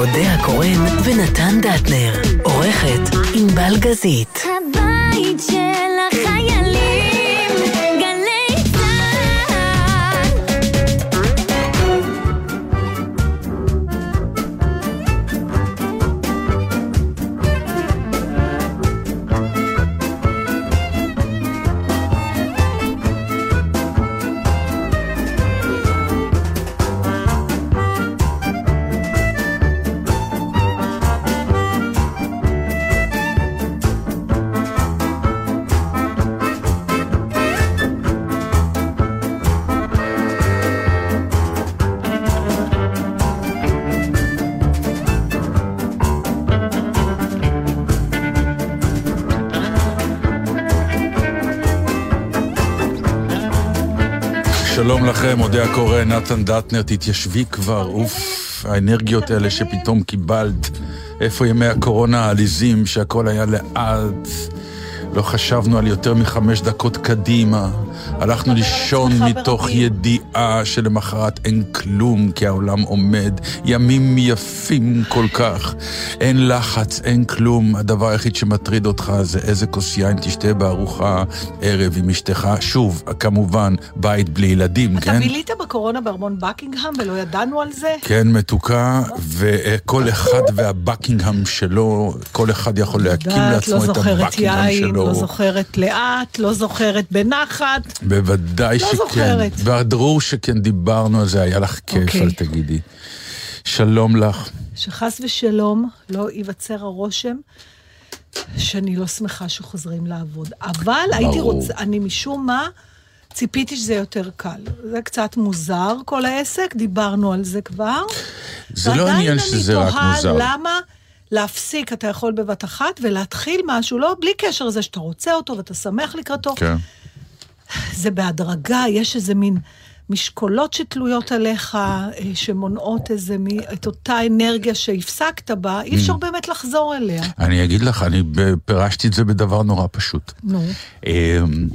אודה הקורן ונתן דטנר. עורכת ענבל גזית. הבית של שלום לכם, אודה הקורא, נתן דטנר, תתיישבי כבר, אוף, האנרגיות האלה שפתאום קיבלת. איפה ימי הקורונה העליזים, שהכל היה לאט. לא חשבנו על יותר מחמש דקות קדימה. הלכנו לישון מתוך ברבים. ידיעה שלמחרת אין כלום, כי העולם עומד. ימים יפים כל כך. אין לחץ, אין כלום. הדבר היחיד שמטריד אותך זה איזה כוס יין תשתה בארוחה ערב עם אשתך. שוב, כמובן, בית בלי ילדים, אתה כן? בילית בקורונה בארמון בקינגהם ולא ידענו על זה? כן, מתוקה, וכל אחד והבקינגהם שלו, כל אחד יכול להקים יודעת, לעצמו לא את זוכרת הבקינגהם יין, שלו. לא זוכרת לאט, לא זוכרת בנחת. בוודאי לא שכן. זוכרת. והדרור שכן דיברנו על זה, היה לך כיף, אוקיי. אל תגידי. שלום לך. שחס ושלום לא ייווצר הרושם שאני לא שמחה שחוזרים לעבוד. אבל הייתי רוצה, אני משום מה ציפיתי שזה יותר קל. זה קצת מוזר, כל העסק, דיברנו על זה כבר. זה לא עניין שזה רק מוזר. ועדיין אני תוהה למה להפסיק אתה יכול בבת אחת ולהתחיל משהו, לא בלי קשר לזה שאתה רוצה אותו ואתה שמח לקראתו. כן. זה בהדרגה, יש איזה מין משקולות שתלויות עליך, אה, שמונעות איזה, מי- את אותה אנרגיה שהפסקת בה, אי Mm. אפשר באמת לחזור אליה. אני אגיד לך, אני פירשתי את זה בדבר נורא פשוט. נו. אמ,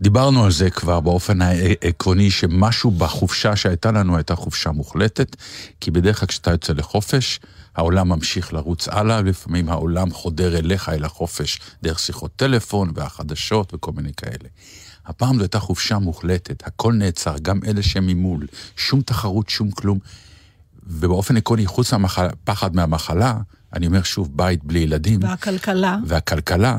דיברנו על זה כבר באופן העקרוני, שמשהו בחופשה שהייתה לנו הייתה חופשה מוחלטת, כי בדרך כלל כשאתה יוצא לחופש, העולם ממשיך לרוץ הלאה, לפעמים העולם חודר אליך, אל החופש, דרך שיחות טלפון והחדשות וכל מיני כאלה. הפעם זו הייתה חופשה מוחלטת, הכל נעצר, גם אלה שממול, שום תחרות, שום כלום. ובאופן עקרוני, חוץ מהפחד מהמחלה, אני אומר שוב, בית בלי ילדים. והכלכלה, והכלכלה,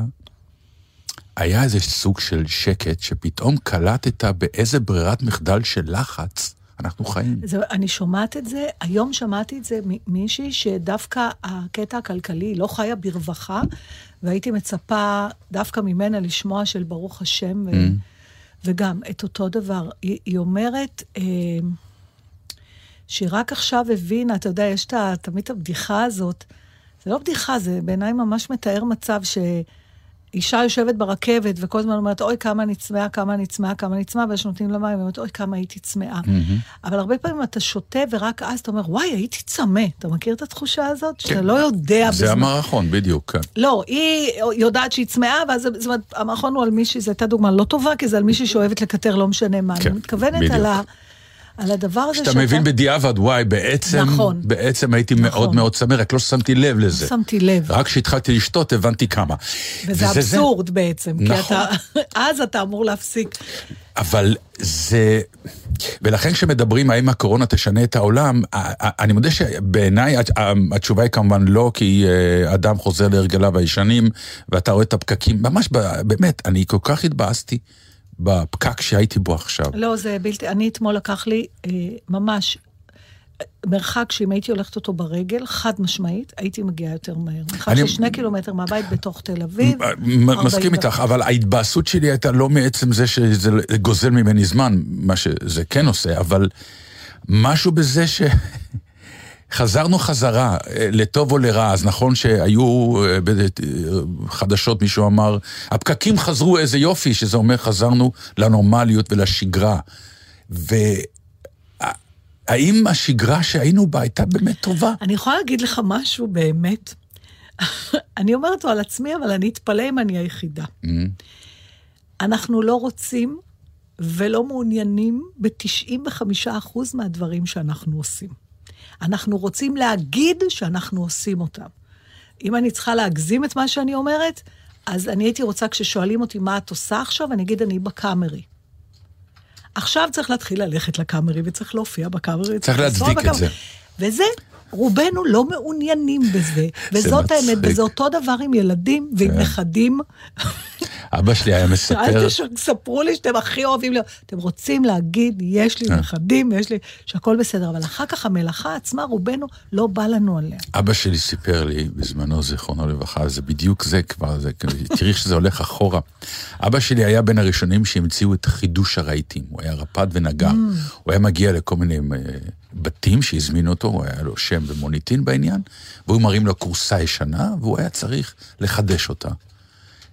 היה איזה סוג של שקט שפתאום קלטת באיזה ברירת מחדל של לחץ אנחנו חיים. זה, אני שומעת את זה, היום שמעתי את זה ממישהי שדווקא הקטע הכלכלי לא חיה ברווחה, והייתי מצפה דווקא ממנה לשמוע של ברוך השם, ו, Mm. וגם את אותו דבר. היא, היא אומרת, אה, שהיא רק עכשיו הבינה, אתה יודע, יש את ה- תמיד את הבדיחה הזאת, זה לא בדיחה, זה בעיניי ממש מתאר מצב שאישה יושבת ברכבת וכל הזמן אומרת, אוי, כמה אני צמאה, כמה אני צמאה, כמה אני צמאה, ויש נותנים לה מים, ואומרת, אוי, כמה הייתי צמאה. אבל הרבה פעמים אתה שותה ורק אז אתה אומר, וואי, הייתי צמא. אתה מכיר את התחושה הזאת? שאתה לא יודע כן. זה בזמן... המערכון, בדיוק, כן. לא, היא יודעת שהיא צמאה, ואז זאת אומרת, המערכון הוא על מישהי, זו הייתה דוגמה לא טובה, כי זה על מישהי שאוהבת לקטר לא משנה מה. כן, אני מתכוונת בדיוק. על, ה, על הדבר הזה שאתה מבין בדיעבד, וואי, בעצם, נכון. בעצם הייתי מאוד נכון. מאוד צמא, רק לא שמתי לב לזה. שמתי לב. רק כשהתחלתי לשתות הבנתי כמה. וזה וזה אבסורד בעצם, כי נכון. אתה, אז אתה אמור להפסיק. אבל זה... ולכן כשמדברים האם הקורונה תשנה את העולם, אני מודה שבעיניי הת- התשובה היא כמובן לא, כי אה, אדם חוזר להרגליו הישנים, ואתה רואה את הפקקים, ממש, באמת, אני כל כך התבאסתי בפקק שהייתי בו עכשיו. לא, זה בלתי, אני אתמול לקח לי אה, ממש מרחק שאם הייתי הולכת אותו ברגל, חד משמעית, הייתי מגיעה יותר מהר. מרחק אני- של שני קילומטר מהבית בתוך תל אביב. מ- 40 מסכים. איתך, אבל ההתבאסות שלי הייתה לא מעצם זה שזה גוזל ממני זמן, מה שזה כן עושה, אבל משהו בזה ש... חזרנו חזרה, אה, לטוב או לרע, אז נכון שהיו אה, בחדשות, מישהו אמר, הפקקים חזרו איזה יופי, שזה אומר חזרנו לנורמליות ולשגרה. והאם השגרה שהיינו בה הייתה באמת טובה? אני יכולה להגיד לך משהו באמת. אני אומרת אותו על עצמי, אבל אני אתפלא אם אני היחידה. אנחנו לא רוצים ולא מעוניינים ב-95% מהדברים שאנחנו עושים. אנחנו רוצים להגיד שאנחנו עושים אותם. אם אני צריכה להגזים את מה שאני אומרת, אז אני הייתי רוצה, כששואלים אותי מה את עושה עכשיו, אני אגיד, אני בקאמרי. עכשיו צריך להתחיל ללכת לקאמרי, וצריך להופיע בקאמרי. צריך להצדיק את. זה. וזה, רובנו לא מעוניינים בזה. וזאת האמת. וזה אותו דבר עם ילדים ועם כן. נכדים. אבא שלי היה מספר, אל תספרו לי שאתם הכי אוהבים להיות. אתם רוצים להגיד, יש לי נכדים, יש לי... שהכל בסדר, אבל אחר כך המלאכה עצמה, רובנו, לא בא לנו עליה. אבא שלי סיפר לי, בזמנו, זיכרונו לברכה, זה בדיוק זה כבר, זה, תראי שזה הולך אחורה. אבא שלי היה בין הראשונים שהמציאו את חידוש הרהיטים. הוא היה רפד ונגר. הוא היה מגיע לכל מיני אה, בתים שהזמינו אותו, הוא היה לו שם ומוניטין בעניין, והיו מראים לו כורסה ישנה, והוא היה צריך לחדש אותה.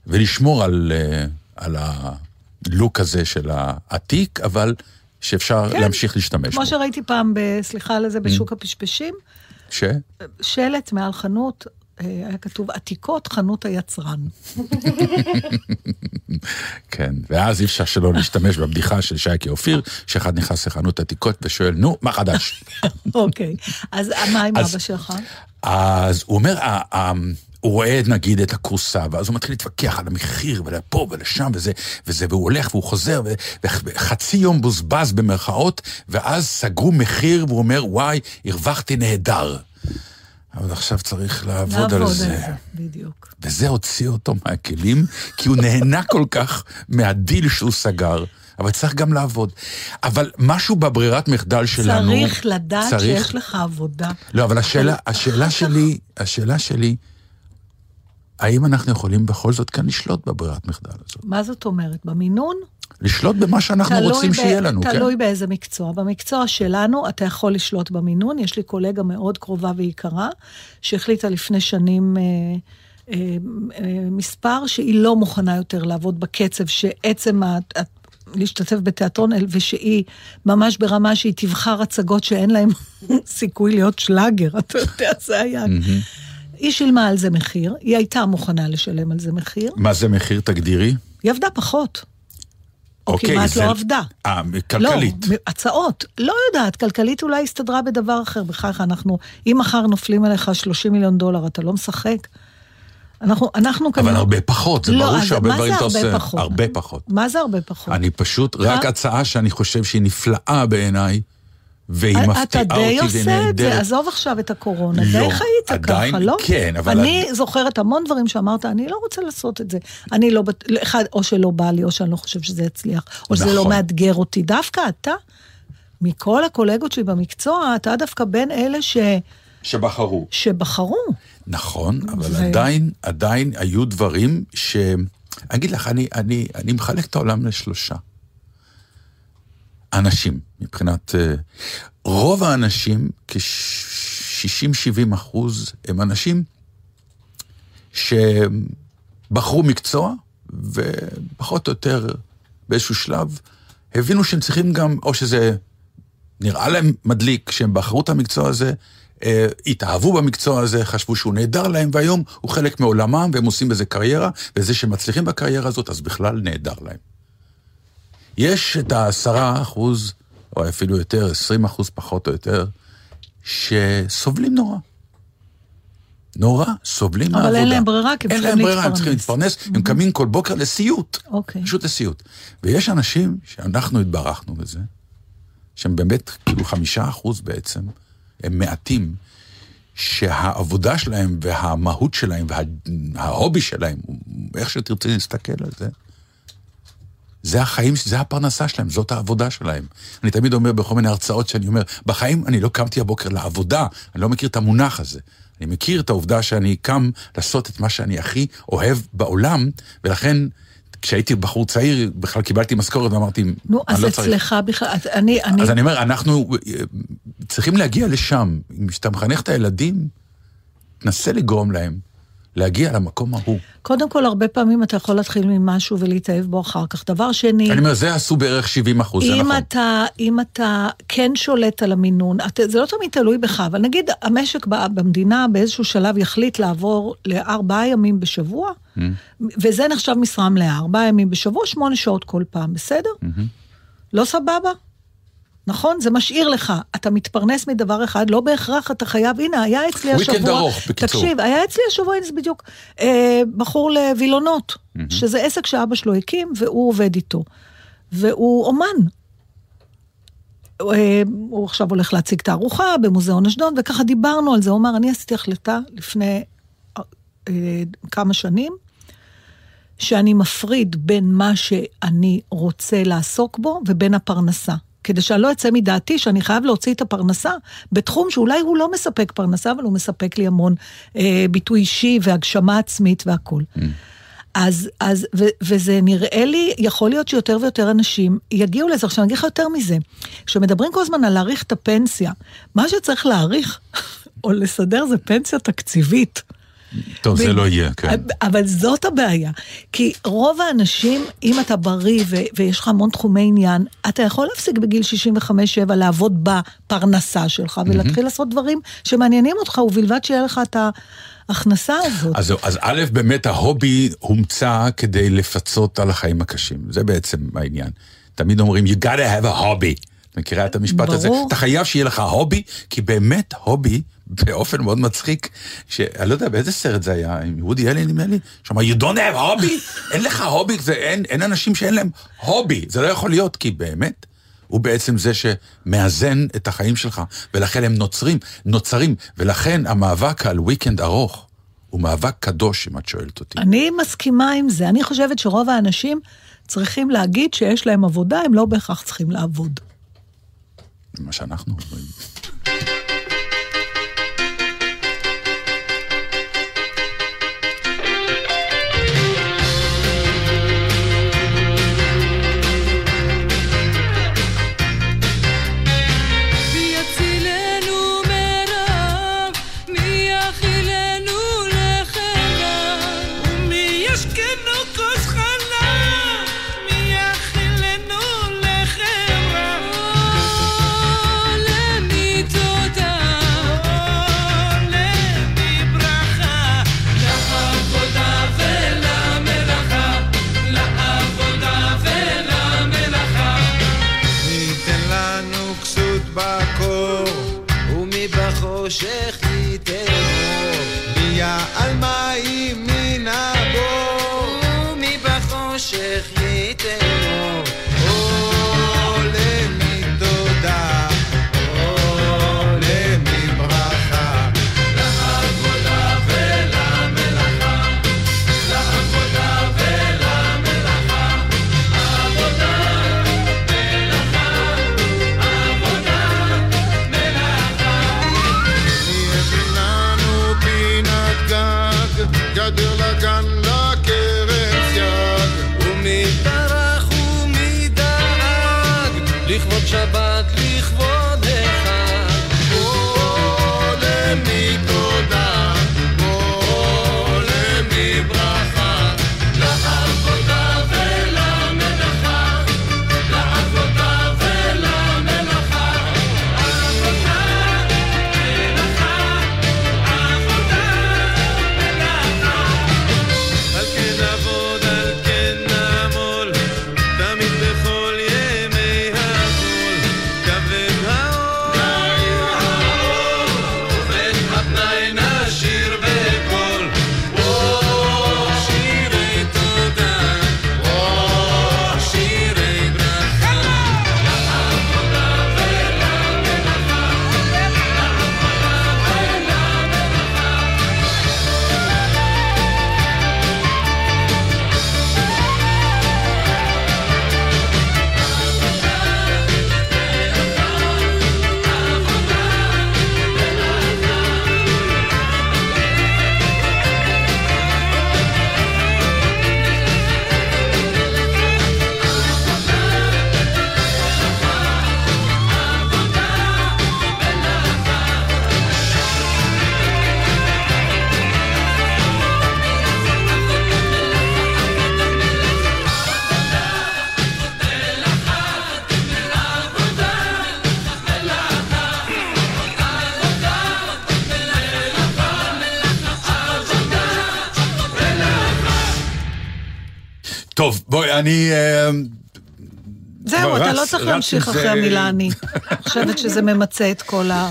ולשמור על, אה, על הלוק הזה של העתיק, אבל שאפשר כן. להמשיך להשתמש כמו בו. שראיתי פעם, ב- סליחה על זה, Mm. בשוק הפשפשים, ש? שלט מעל חנות, אה, היה כתוב עתיקות חנות היצרן. כן, ואז אי אפשר שלא להשתמש בבדיחה של שייקי אופיר, שאחד נכנס לחנות עתיקות ושואל, נו, מה חדש? אוקיי, אז מה עם אז- אבא שלך? אז הוא אומר, הוא רואה נגיד את הכורסה, ואז הוא מתחיל להתווכח על המחיר, ולפה ולשם, וזה, וזה, והוא הולך והוא חוזר, וחצי יום בוזבז במרכאות, ואז סגרו מחיר, והוא אומר, וואי, הרווחתי נהדר. אבל עכשיו צריך לעבוד על זה. בדיוק. וזה הוציא אותו מהכלים, כי הוא נהנה כל כך מהדיל שהוא סגר. אבל צריך גם לעבוד. אבל משהו בברירת מחדל שלנו... צריך לדעת צריך- שיש לך עבודה. לא, אבל השאלה, השאלה שלי, השאלה שלי, האם אנחנו יכולים בכל זאת כאן לשלוט בברירת מחדל הזאת? מה זאת אומרת? במינון? לשלוט במה שאנחנו תלוי רוצים ב- שיהיה לנו, כן? תלוי באיזה מקצוע. במקצוע שלנו אתה יכול לשלוט במינון. יש לי קולגה מאוד קרובה ויקרה, שהחליטה לפני שנים אה, אה, אה, מספר שהיא לא מוכנה יותר לעבוד בקצב שעצם ה... להשתתף בתיאטרון, ושהיא ממש ברמה שהיא תבחר הצגות שאין להן סיכוי להיות שלאגר, אתה יודע, זה היה. היא שילמה על זה מחיר, היא הייתה מוכנה לשלם על זה מחיר, מה זה מחיר תגדירי? היא עבדה פחות. או אוקיי, כמעט זה- לא עבדה. אה, כלכלית. לא, הצעות. לא יודעת, כלכלית אולי הסתדרה בדבר אחר. בחייך, אנחנו, אם מחר נופלים עליך 30 מיליון דולר, אתה לא משחק? אנחנו, אנחנו אבל כנראה- הרבה פחות, זה לא, ברור שהרבה דברים אתה עושה. פחות? הרבה פחות. מה זה הרבה פחות? אני פשוט, רק? הצעה שאני חושב שהיא נפלאה בעיניי, והיא מפתיעה אתה אותי די והיא עושה את זה. עזוב עכשיו את הקורונה, לא, די חיית עדיין ככה, לא? כן, אבל אני עד- זוכרת המון דברים שאמרת, אני לא רוצה לעשות את זה. אני לא, אחד, או שלא בא לי, או שאני לא חושב שזה יצליח, או שזה לא נכון. מאתגר אותי. דווקא אתה, מכל הקולגות שלי במקצוע, אתה דווקא בין אלה ש... שבחרו. שבחרו. נכון, אבל ו- עדיין, עדיין היו דברים ש... אני אגיד לך, אני, אני, אני מחלק את העולם לשלושה. אנשים, מבחינת... אה, רוב האנשים, כ-60-70 אחוז, הם אנשים שבחרו מקצוע, ופחות או יותר באיזשהו שלב הבינו שהם צריכים גם, או שזה נראה להם מדליק, שהם בחרו את המקצוע הזה, אה, התאהבו במקצוע הזה, חשבו שהוא נהדר להם, והיום הוא חלק מעולמם, והם עושים בזה קריירה, וזה שמצליחים בקריירה הזאת, אז בכלל נהדר להם. יש את העשרה אחוז, או אפילו יותר, עשרים אחוז פחות או יותר, שסובלים נורא. נורא, סובלים אבל מהעבודה. אין להם ברירה, כי הם אין צריכים להם ברירה, הם צריכים להתפרנס. להתפרנס, הם קמים כל בוקר לסיוט. אוקיי. פשוט לסיוט. ויש אנשים שאנחנו התברכנו בזה, שהם באמת כאילו חמישה אחוז בעצם, הם מעטים, שהעבודה שלהם והמהות שלהם וההובי שלהם, איך שתרצי להסתכל על זה, זה החיים, זה הפרנסה שלהם, זאת העבודה שלהם. אני תמיד אומר בכל מיני הרצאות שאני אומר, בחיים אני לא קמתי הבוקר לעבודה, אני לא מכיר את המונח הזה. אני מכיר את העובדה שאני קם לעשות את מה שאני הכי אוהב בעולם, ולכן כשהייתי בחור צעיר, בכלל קיבלתי משכורת ואמרתי, נו, אני אז לא צריך. אצלך בכלל, את- אני, אני, אז אני אומר, אנחנו אה, צריכים להגיע לשם. אם כשאתה מחנך את הילדים, תנסה לגרום להם להגיע למקום ההוא. קודם כל, הרבה פעמים אתה יכול להתחיל ממשהו ולהתאהב בו אחר כך. דבר שני, אני אומר, זה עשו בערך 70 אחוז, זה נכון. אתה, אם אתה כן שולט על המינון, אתה, זה לא תמיד תלוי בך, אבל נגיד המשק במדינה באיזשהו שלב יחליט לעבור לארבעה ימים בשבוע, Mm. וזה נחשב משרה מלאה, ארבעה ימים בשבוע, שמונה שעות כל פעם, בסדר? Mm-hmm. לא סבבה? נכון? זה משאיר לך. אתה מתפרנס מדבר אחד, לא בהכרח אתה חייב, הנה, היה אצלי השבוע... וויקנד ארוך, בקיצור. תקשיב, היה אצלי השבוע, הנה זה בדיוק, אה, בחור לווילונות, שזה עסק שאבא שלו הקים, והוא עובד איתו. והוא אומן. אה, הוא עכשיו הולך להציג תערוכה במוזיאון אשדוד, וככה דיברנו על זה. הוא אמר, אני עשיתי החלטה לפני אה, כמה שנים, שאני מפריד בין מה שאני רוצה לעסוק בו ובין הפרנסה. כדי שאני לא אצא מדעתי שאני חייב להוציא את הפרנסה בתחום שאולי הוא לא מספק פרנסה, אבל הוא מספק לי המון אה, ביטוי אישי והגשמה עצמית והכול. Mm. אז, אז ו, וזה נראה לי, יכול להיות שיותר ויותר אנשים יגיעו לזה. עכשיו, אני אגיד לך יותר מזה. כשמדברים כל הזמן על להאריך את הפנסיה, מה שצריך להאריך או לסדר זה פנסיה תקציבית. טוב, זה לא יהיה, כן. אבל זאת הבעיה. כי רוב האנשים, אם אתה בריא ו- ויש לך המון תחומי עניין, אתה יכול להפסיק בגיל 65-7 לעבוד בפרנסה שלך ולהתחיל לעשות דברים שמעניינים אותך, ובלבד שיהיה לך את ההכנסה הזאת. אז, אז א', באמת ההובי הומצא כדי לפצות על החיים הקשים. זה בעצם העניין. תמיד אומרים, you gotta have a hobby. מכירה את המשפט הזה? ברור. אתה חייב שיהיה לך הובי, כי באמת הובי, באופן מאוד מצחיק, שאני לא יודע באיזה סרט זה היה, עם וודי אלן נדמה לי, שאמר, you don't have hobby? אין לך הובי, זה, אין, אין אנשים שאין להם הובי, זה לא יכול להיות, כי באמת, הוא בעצם זה שמאזן את החיים שלך, ולכן הם נוצרים, נוצרים, ולכן המאבק על weekend ארוך הוא מאבק קדוש, אם את שואלת אותי. אני מסכימה עם זה. אני חושבת שרוב האנשים צריכים להגיד שיש להם עבודה, הם לא בהכרח צריכים לעבוד. מה שאנחנו אומרים. בקור, ומי בחושך אני... אה, זהו, אתה לא צריך להמשיך אחרי המילה אני. אני חושבת שזה ממצה את כל ה...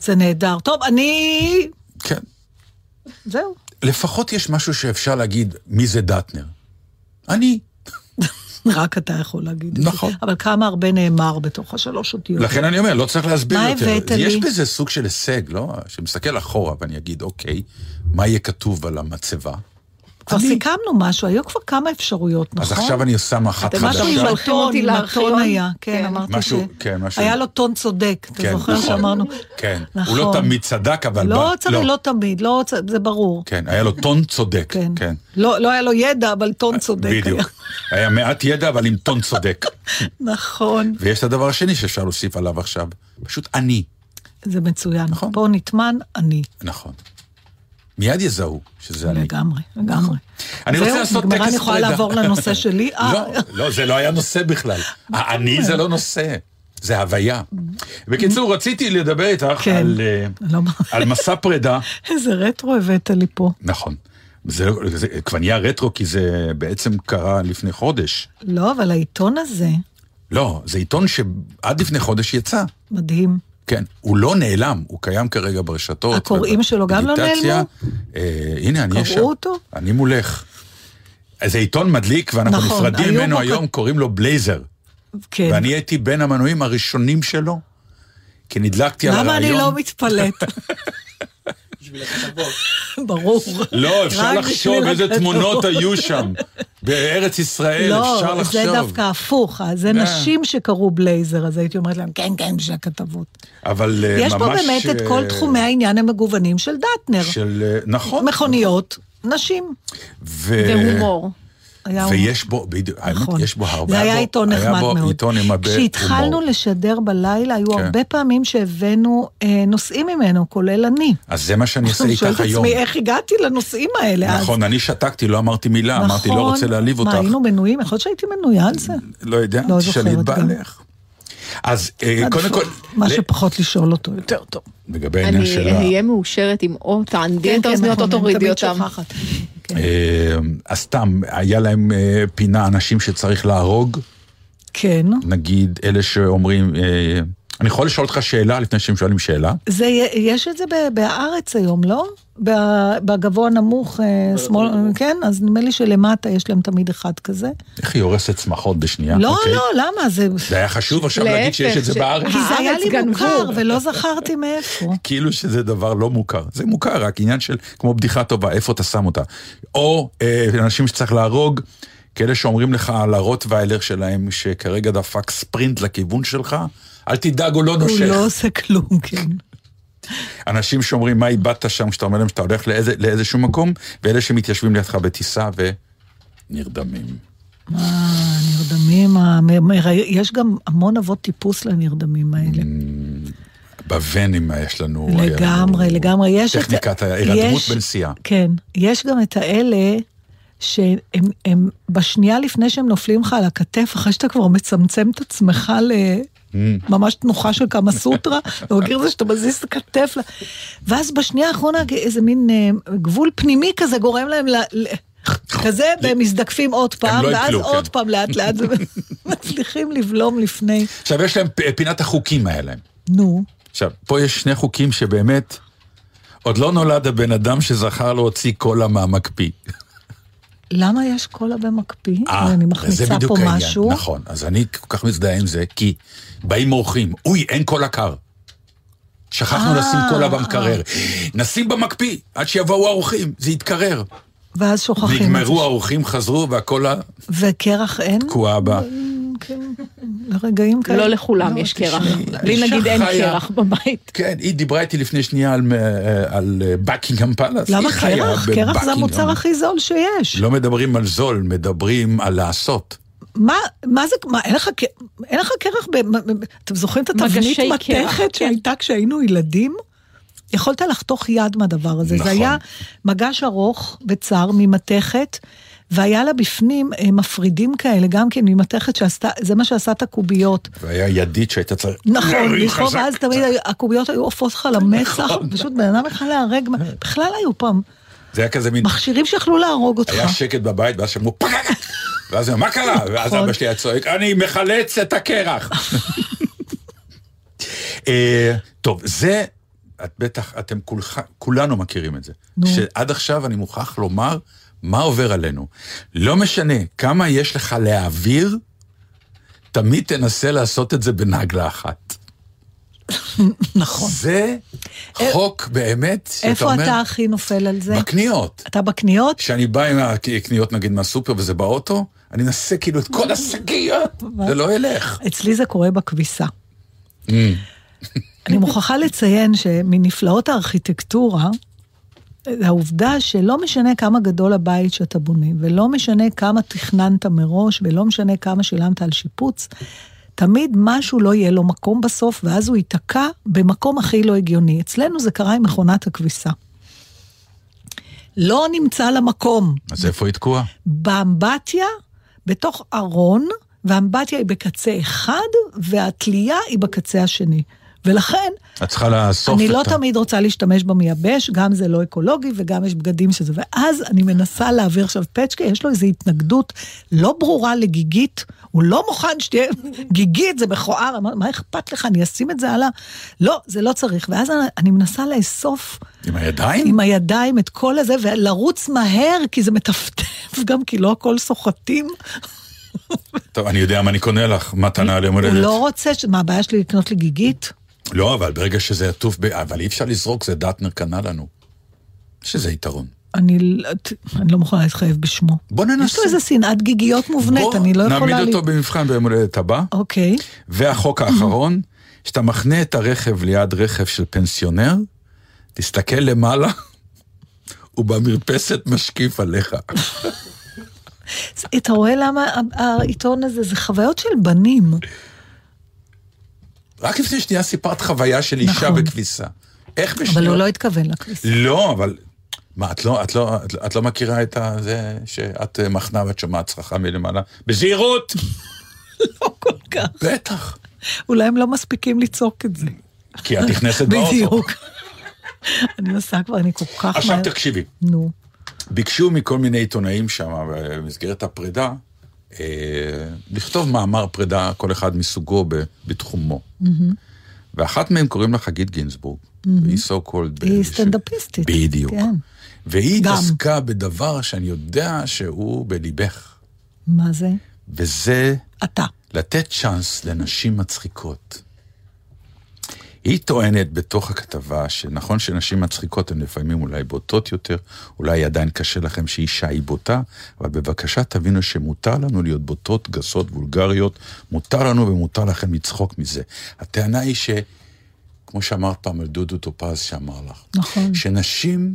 זה נהדר. טוב, אני... כן. זהו. לפחות יש משהו שאפשר להגיד, מי זה דטנר? אני. רק אתה יכול להגיד את זה. נכון. אבל כמה הרבה נאמר בתוך השלוש אותיות. לכן אני אומר, לא צריך להסביר מה יותר. הבאת יש לי? בזה סוג של הישג, לא? שמסתכל אחורה ואני אגיד, אוקיי, מה יהיה כתוב על המצבה? כבר אני. סיכמנו משהו, היו כבר כמה אפשרויות, נכון? אז עכשיו אני שם אחת אתם משהו עם חדשה. הטון, עם? הטון היה, כן, כן. אמרתי משהו- ש... כן, משהו- היה לו טון צודק, אתה כן, זוכר נכון. שאמרנו? כן, נכון. הוא לא תמיד צדק, אבל... לא ב- צריך, לא תמיד, לא, זה ברור. כן, היה לו טון צודק. כן. כן. לא לא היה לו ידע, אבל טון צודק היה. בדיוק. היה מעט ידע, אבל עם טון צודק. נכון, ויש את הדבר השני שאפשר להוסיף עליו עכשיו, פשוט אני. זה מצוין. נכון. פה נטמן אני. נכון. מיד יזהו שזה אני. לגמרי, לגמרי. אני רוצה זהו, לעשות טקס אני יכולה פרידה. לעבור לנושא שלי? אה, לא, לא, זה לא היה נושא בכלל. אני זה לא נושא, זה הוויה. בקיצור, רציתי לדבר איתך כן. על, אה, לא, על מסע פרידה. איזה רטרו הבאת לי פה. נכון. זה, זה כבר נהיה רטרו כי זה בעצם קרה לפני חודש. לא, אבל העיתון הזה, לא, זה עיתון שעד לפני חודש יצא. מדהים. כן, הוא לא נעלם, הוא קיים כרגע ברשתות. הקוראים שלו גם לא. נעלמו? אה, הנה, אני יש שם. קראו אותו? אני מולך. זה עיתון מדליק, ואנחנו נכון, נפרדים ממנו בו היום, קוראים לו בלייזר. כן. ואני הייתי בין המנויים הראשונים שלו, כי נדלקתי על למה הרעיון. אני לא מתפלאת? ברור. לא, אפשר לחשוב בשביל איזה הכתבות. תמונות היו שם. בארץ ישראל, אפשר לא, לחשוב. זה דווקא הפוך, זה אה. נשים שקראו בלייזר, אז הייתי אומרת להם, כן, כן, בשביל הכתבות. אבל אה, יש ממש... פה באמת את כל אה, תחומי העניין המגוונים של דטנר. של... אה, נכון. מכוניות, נשים. והומור. היה. ויש בו, בדיוק, האמת, נכון. יש בו הרבה... זה היה היה בו- עיתון היה נחמד בו מאוד. עיתון עם הרבה כשהתחלנו הומור. לשדר בלילה, היו כן. הרבה פעמים שהבאנו אה, נושאים ממנו, כולל אני. אז זה מה שאני אני איתך שואלת את היום. עצמי איך הגעתי לנושאים האלה אז. נכון, אני שתקתי, לא אמרתי מילה, אמרתי, לא רוצה להעליב אותך. מה, היינו מנויים? יכול להיות שהייתי מנויה על זה. לא יודע, לא תשאלי את. בעלך. אז אה, קודם כל, מה שפחות לשאול אותו יותר טוב. לגבי העניין אני של ה... אהיה מאושרת עם או תענדי את האוזניות או נכון, אני תורידי תמיד כן. אה, אז סתם, היה להם אה, פינה אנשים שצריך להרוג, כן. נגיד אלה שאומרים, אה, אני יכול לשאול אותך שאלה לפני שהם שואלים שאלה? זה, יש את זה ב- בהארץ היום, לא? ב- בגבוה נמוך, אה, שמאל, כן? אז נדמה לי שלמטה יש להם תמיד אחד כזה. איך היא הורסת צמחות בשנייה? לא, אוקיי. לא, למה? זה... זה היה חשוב עכשיו להגיד שיש את זה להפך, בארץ? כי זה היה לי גנבו. מוכר ולא זכרתי מאיפה. כאילו שזה דבר לא מוכר. זה מוכר, רק עניין של, כמו בדיחה טובה, איפה אתה שם אותה. או אה, אנשים שצריך להרוג, כאלה שאומרים לך על הרוטוויילר שלהם, שכרגע דפק ספרינט לכיוון שלך, אל תדאג, הוא לא הוא נושך. לא עושה כלום, כן. אנשים שאומרים, מה איבדת שם כשאתה אומר להם שאתה הולך לאיזה, לאיזשהו מקום, ואלה שמתיישבים לידך בטיסה ונרדמים. מה, נרדמים, יש גם המון אבות טיפוס לנרדמים האלה. בוונים יש לנו... היה לגמרי, לנו לגמרי. יש את... טכניקת ההירדמות יש- בנסיעה. כן. יש גם את האלה שהם הם, בשנייה לפני שהם נופלים לך על הכתף, אחרי שאתה כבר מצמצם את עצמך לממש תנוחה של כמה סוטרה, אתה מכיר את זה שאתה מזיז את הכתף, ואז בשנייה האחרונה איזה מין אה, גבול פנימי כזה גורם להם כזה, והם מזדקפים עוד פעם, לא ואז יפלו, עוד כן. פעם לאט לאט, ומצליחים לבלום לפני. עכשיו, יש להם פינת החוקים היה להם. נו. עכשיו, פה יש שני חוקים שבאמת, עוד לא נולד הבן אדם שזכר להוציא קולה מהמקפיא. למה יש קולה במקפיא? אה, אני מחמיצה פה העניין. משהו. נכון, אז אני כל כך מזדהה עם זה, כי באים אורחים, אוי, אין קולה קר. שכחנו אה, לשים קולה במקרר. נשים במקפיא, עד שיבואו האורחים, זה יתקרר. ואז שוכחים. נגמרו האורחים, חזרו, והקולה וקרח אין? תקועה בה. כן, לרגעים כאלה. לא לכולם יש קרח. לי נגיד אין. קרח בבית. כן, היא דיברה איתי לפני שנייה על, אה, על בקינגהם פלאס. למה היא חיה קרח? קרח זה. המוצר הכי זול שיש. לא מדברים על זול, מדברים על לעשות. מה, מה זה, מה, אין לך, אין לך קרח, ב, אתם זוכרים את התבנית מתכת כן. שהייתה כשהיינו ילדים? יכולת לחתוך יד מהדבר הזה. נכון. זה היה מגש ארוך וצר ממתכת, והיה לה בפנים אה, מפרידים כאלה, גם כן ממתכת שעשתה, זה מה שעשה את הקוביות. והיה ידית שהייתה צריך... נכון, לכאוב, חזק. ואז תמיד הקוביות היו עופות לך למצח, נכון. פשוט בן אדם יכול להיהרג, מה- בכלל היו פעם זה היה כזה מין... מכשירים שיכלו להרוג אותך. היה שקט בבית, ואז שמעו פקק! ואז מה קרה? ואז נכון. אבא שלי היה צועק, אני מחלץ את הקרח. אה, טוב, זה, את בטח, אתם כולנו מכירים את זה. נו. שעד עכשיו אני מוכרח לומר מה עובר עלינו. לא משנה כמה יש לך להעביר, תמיד תנסה לעשות את זה בנגלה אחת. נכון. זה חוק באמת, שאתה איפה אומר, אתה הכי נופל על זה? בקניות. אתה בקניות? כשאני בא עם הקניות נגיד מהסופר וזה באוטו, אני אנסה כאילו את כל השקיות, זה לא ילך. אצלי זה קורה בכביסה. Mm. אני מוכרחה לציין שמנפלאות הארכיטקטורה, העובדה שלא משנה כמה גדול הבית שאתה בונה, ולא משנה כמה תכננת מראש, ולא משנה כמה שילמת על שיפוץ, תמיד משהו לא יהיה לו מקום בסוף, ואז הוא ייתקע במקום הכי לא הגיוני. אצלנו זה קרה עם מכונת הכביסה. לא נמצא לה מקום. אז איפה היא תקועה? באמבטיה, בתוך ארון, והאמבטיה היא בקצה אחד, והתלייה היא בקצה השני. ולכן, את צריכה לאסוף אני את לא. תמיד רוצה להשתמש במייבש, גם זה לא אקולוגי וגם יש בגדים שזה. ואז אני מנסה להעביר עכשיו פצ'קה, יש לו איזו התנגדות לא ברורה לגיגית, הוא לא מוכן שתהיה גיגית, זה מכוער, אמר, מה אכפת לך, אני אשים את זה על ה... לא, זה לא צריך. ואז אני, אני מנסה לאסוף עם הידיים? עם הידיים את כל הזה, ולרוץ מהר, כי זה מטפטף גם, כי לא הכל סוחטים. טוב, אני יודע מה אני קונה לך, מתנה ליום הוא הולדת. לא רוצה, מה, הבעיה שלי לקנות לי גיגית? לא, אבל ברגע שזה עטוף ב... אבל אי אפשר לזרוק, זה דטנר קנה לנו. יש איזה יתרון. אני, לא- אני לא מוכנה להתחייב בשמו. בוא יש ננסה. לו איזה שנאת גיגיות מובנית, בוא אני לא יכולה... נעמיד לי- אותו במבחן ביום הולדת הבא. אוקיי. והחוק האחרון, שאתה מחנה את הרכב ליד רכב של פנסיונר, תסתכל למעלה, ובמרפסת משקיף עליך. אתה רואה למה העיתון הזה, זה חוויות של בנים. רק לפני שנייה סיפרת חוויה של אישה נכון. בכביסה. איך בשנייה? אבל הוא לא התכוון לכביסה. לא, אבל... מה, את לא, את לא, את, את לא מכירה את זה שאת אה, מחנה ואת שומעת צרחה מלמעלה? בזהירות! לא כל כך. בטח. אולי הם לא מספיקים לצעוק את זה. כי את נכנסת באוטו. בדיוק. אני עושה כבר, אני כל כך עכשיו מהר. תקשיבי. נו. ביקשו מכל מיני עיתונאים שם, במסגרת הפרידה, אה, לכתוב מאמר פרידה, כל אחד מסוגו ב- בתחומו. ואחת מהם קוראים לה חגית גינזבורג, והיא so called... היא סטנדאפיסטית. בדיוק. כן. והיא גם. התעסקה בדבר שאני יודע שהוא בליבך, מה זה? וזה אתה. לתת צ'אנס לנשים מצחיקות. היא טוענת בתוך הכתבה שנכון שנשים מצחיקות הן לפעמים אולי בוטות יותר, אולי עדיין קשה לכם שאישה היא בוטה, אבל בבקשה תבינו שמותר לנו להיות בוטות, גסות, וולגריות, מותר לנו ומותר לכם לצחוק מזה. הטענה היא ש... כמו שאמרת פעם על דודו טופז שאמר לך, נכון. שנשים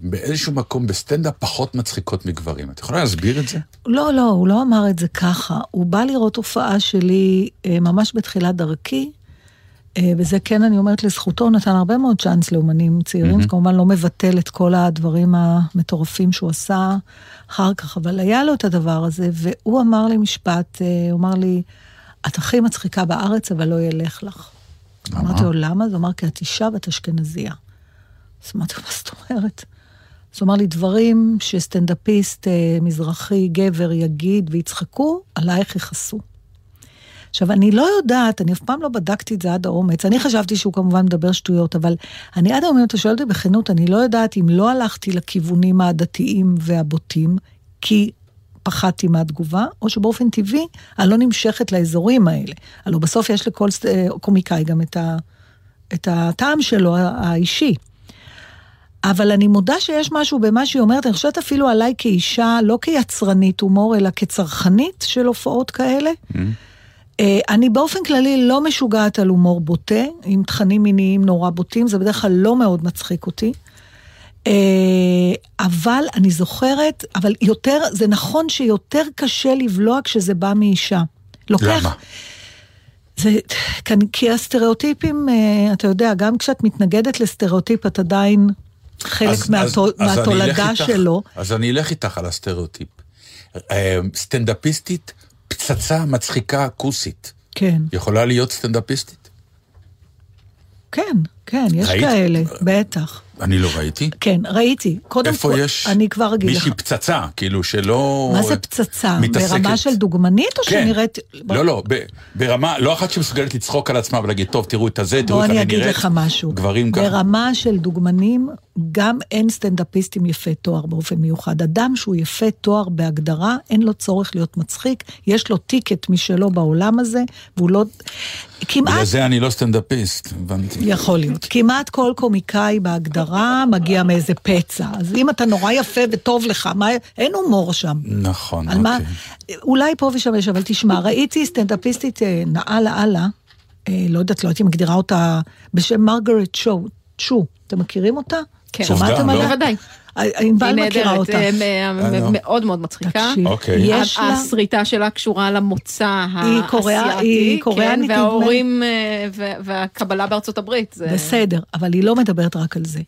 באיזשהו מקום בסטנדאפ פחות מצחיקות מגברים. את יכולה להסביר את זה? לא, לא, הוא לא אמר את זה ככה. הוא בא לראות הופעה שלי אה, ממש בתחילת דרכי, וזה כן, אני אומרת לזכותו, הוא נתן הרבה מאוד צ'אנס לאומנים צעירים, זה כמובן לא מבטל את כל הדברים המטורפים שהוא עשה אחר כך, אבל היה לו את הדבר הזה, והוא אמר לי משפט, אה, הוא אמר לי, את הכי מצחיקה בארץ, אבל לא ילך לך. למה? אמרתי לו, למה? אז הוא אמר, כי את אישה ואת אשכנזייה. אז אמרתי לו, מה זאת אומרת? אז הוא אמר לי דברים שסטנדאפיסט אה, מזרחי, גבר, יגיד ויצחקו, עלייך יכעסו. עכשיו, אני לא יודעת, אני אף פעם לא בדקתי את זה עד האומץ. אני חשבתי שהוא כמובן מדבר שטויות, אבל אני עד היום, אם אתה שואל אותי בכנות, אני לא יודעת אם לא הלכתי לכיוונים הדתיים והבוטים, כי פחדתי מהתגובה, או שבאופן טבעי אני לא נמשכת לאזורים האלה. הלוא בסוף יש לכל אה, קומיקאי גם את, ה, את הטעם שלו, האישי. אבל אני מודה שיש משהו במה שהיא אומרת, אני חושבת אפילו עליי כאישה, לא כיצרנית הומור, אלא כצרכנית של הופעות כאלה. אה, אני באופן כללי לא משוגעת על הומור בוטה, עם תכנים מיניים נורא בוטים, זה בדרך כלל לא מאוד מצחיק אותי. אה, אבל אני זוכרת, אבל יותר, זה נכון שיותר קשה לבלוע כשזה בא מאישה. לוקח... למה? זה, כאן, כי הסטריאוטיפים, אה, אתה יודע, גם כשאת מתנגדת לסטריאוטיפ, את עדיין חלק אז- מהתו, אז- אז מהתולדה איתך- שלו. אז אני אלך איתך על הסטריאוטיפ. אה, סטנדאפיסטית, פצצה מצחיקה כוסית. כן, יכולה להיות סטנדאפיסטית? כן, כן, יש ראית? כאלה, בטח. אני לא ראיתי. כן, ראיתי. קודם איפה כל, יש אני כבר אגיד לך. מישהי פצצה, כאילו שלא... מה זה פצצה? מתעסקת. ברמה של דוגמנית או כן. שנראית... לא, לא, ב- ברמה, לא אחת שמסוגלת לצחוק על עצמה ולהגיד, טוב, תראו את הזה, תראו בוא איך אני אני נראית. אגיד לך משהו. גברים ככה. ברמה של דוגמנים, גם אין סטנדאפיסטים יפי תואר באופן מיוחד. אדם שהוא יפה תואר בהגדרה, אין לו צורך להיות מצחיק, יש לו טיקט משלו בעולם הזה, והוא לא... כמעט... בגלל זה אני לא סטנדאפיסט, הבנתי. יכול להיות. כמעט כל קומיקאי בהגדרה מגיע מאיזה פצע. אז אם אתה נורא יפה וטוב לך, מה... אין הומור שם. נכון, על מה... אוקיי. אולי פה ושם יש, אבל תשמע, ראיתי סטנדאפיסטית אה, נאה לאללה, אה, לא יודעת, לא הייתי מגדירה אותה, בשם מרגרט שו, צ'ו. אתם מכירים אותה? כן. שמעתם לא? עליה? בוודאי. אה, ענבל היא מכירה נהדרת, אותה. אה, מ- אה, לא. מאוד מאוד מצחיקה. אוקיי. יש לה... הסריטה שלה קשורה למוצא היא האסייתי, היא קוריאנית, כן. וההורים אה, והקבלה בארצות הברית. בסדר, אבל היא לא מדברת רק על זה.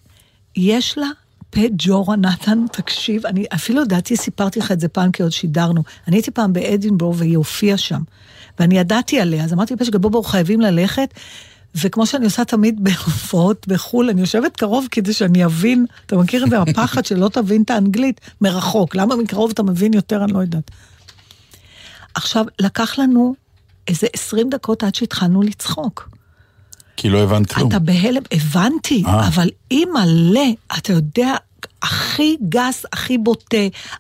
יש לה פה ג'ורה נתן, תקשיב, אני אפילו לדעתי סיפרתי לך את זה פעם כי עוד שידרנו. אני הייתי פעם באדינבורו והיא הופיעה שם, ואני ידעתי עליה, אז אמרתי לפשק, בוא בואו חייבים ללכת. וכמו שאני עושה תמיד בהופעות בחו"ל, אני יושבת קרוב כדי שאני אבין, אתה מכיר את זה, הפחד שלא תבין את האנגלית מרחוק. למה מקרוב אתה מבין יותר, אני לא יודעת. עכשיו, לקח לנו איזה 20 דקות עד שהתחלנו לצחוק. כי לא הבנת כלום. אתה בהלם, הבנתי, אה. אבל אימא'לה, אתה יודע, הכי גס, הכי בוטה,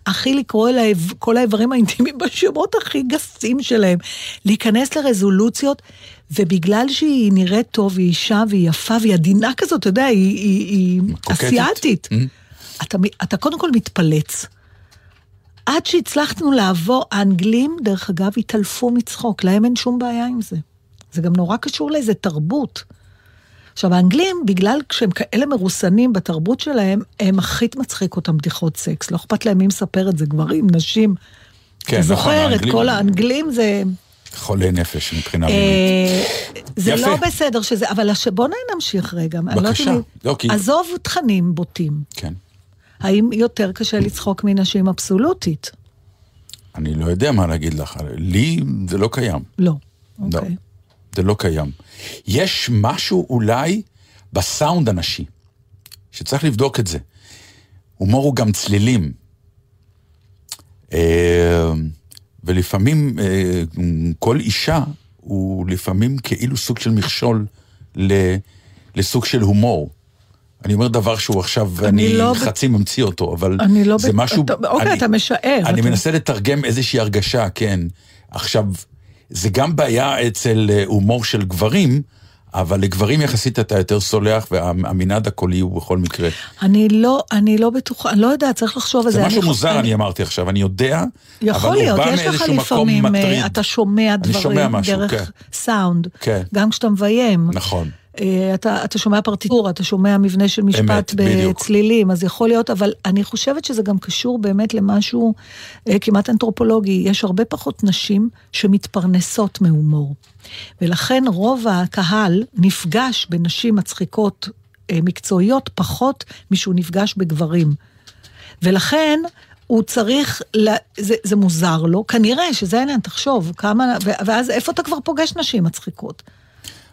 הכי לקרוא אל כל האיברים האינטימיים בשמות הכי גסים שלהם, להיכנס לרזולוציות, ובגלל שהיא נראית טוב, והיא אישה, והיא יפה, והיא עדינה כזאת, אתה יודע, היא, היא, היא. אסיאתית. Mm. אתה, אתה קודם כל מתפלץ. עד שהצלחנו לעבור, האנגלים, דרך אגב, התעלפו מצחוק, להם אין שום בעיה עם זה. זה גם נורא קשור לאיזה תרבות. עכשיו, האנגלים, בגלל כשהם כאלה מרוסנים בתרבות שלהם, הם הכי מצחיק אותם בדיחות סקס. לא אכפת להם מי מספר את זה, גברים, נשים. כן, אתה נכון, זוכר את האנגלים- כל האנגלים זה... חולי נפש מבחינה מינית. אה, זה יפה. לא בסדר שזה, אבל בוא נמשיך רגע. לא בבקשה. לא, כי- עזוב תכנים בוטים. כן. האם יותר קשה לצחוק מנשים אבסולוטית? אני לא יודע מה להגיד לך. לי זה לא קיים. לא. לא. אוקיי. זה לא קיים. יש משהו אולי בסאונד הנשי, שצריך לבדוק את זה. הומור הוא גם צלילים. ולפעמים אה, כל אישה הוא לפעמים כאילו סוג של מכשול ל- לסוג של הומור. אני אומר דבר שהוא עכשיו, אני לא ב- חצי ממציא אותו, אבל אני לא... זה ב- משהו... אתה- אוקיי, אני- אתה משער. אני אתה- מנסה לתרגם איזושהי הרגשה, כן. עכשיו, זה גם בעיה אצל אה, הומור של גברים, אבל לגברים יחסית אתה יותר סולח, והמנעד הקולי הוא בכל מקרה. אני לא, אני לא בטוחה, אני לא יודעת, צריך לחשוב על זה. זה משהו אני- מוזר, אני אמרתי עכשיו, אני יודע, יכול אבל הוא להיות, יש לך לפעמים, אה. אתה שומע אני דברים שומע משהו, דרך כן. סאונד, כן. גם כשאתה מביים. נכון. אה, אתה, אתה שומע פרטיטורה, אתה שומע מבנה של משפט אמת. בצלילים, אז יכול להיות, אבל אני חושבת שזה גם קשור באמת למשהו אה, כמעט אנתרופולוגי. יש הרבה פחות נשים שמתפרנסות מהומור. ולכן רוב הקהל נפגש בנשים מצחיקות אה, מקצועיות פחות משהוא נפגש בגברים. ולכן הוא צריך, ל... זה, זה מוזר לו, כנראה שזה העניין, תחשוב, כמה, ואז איפה אתה כבר פוגש נשים מצחיקות?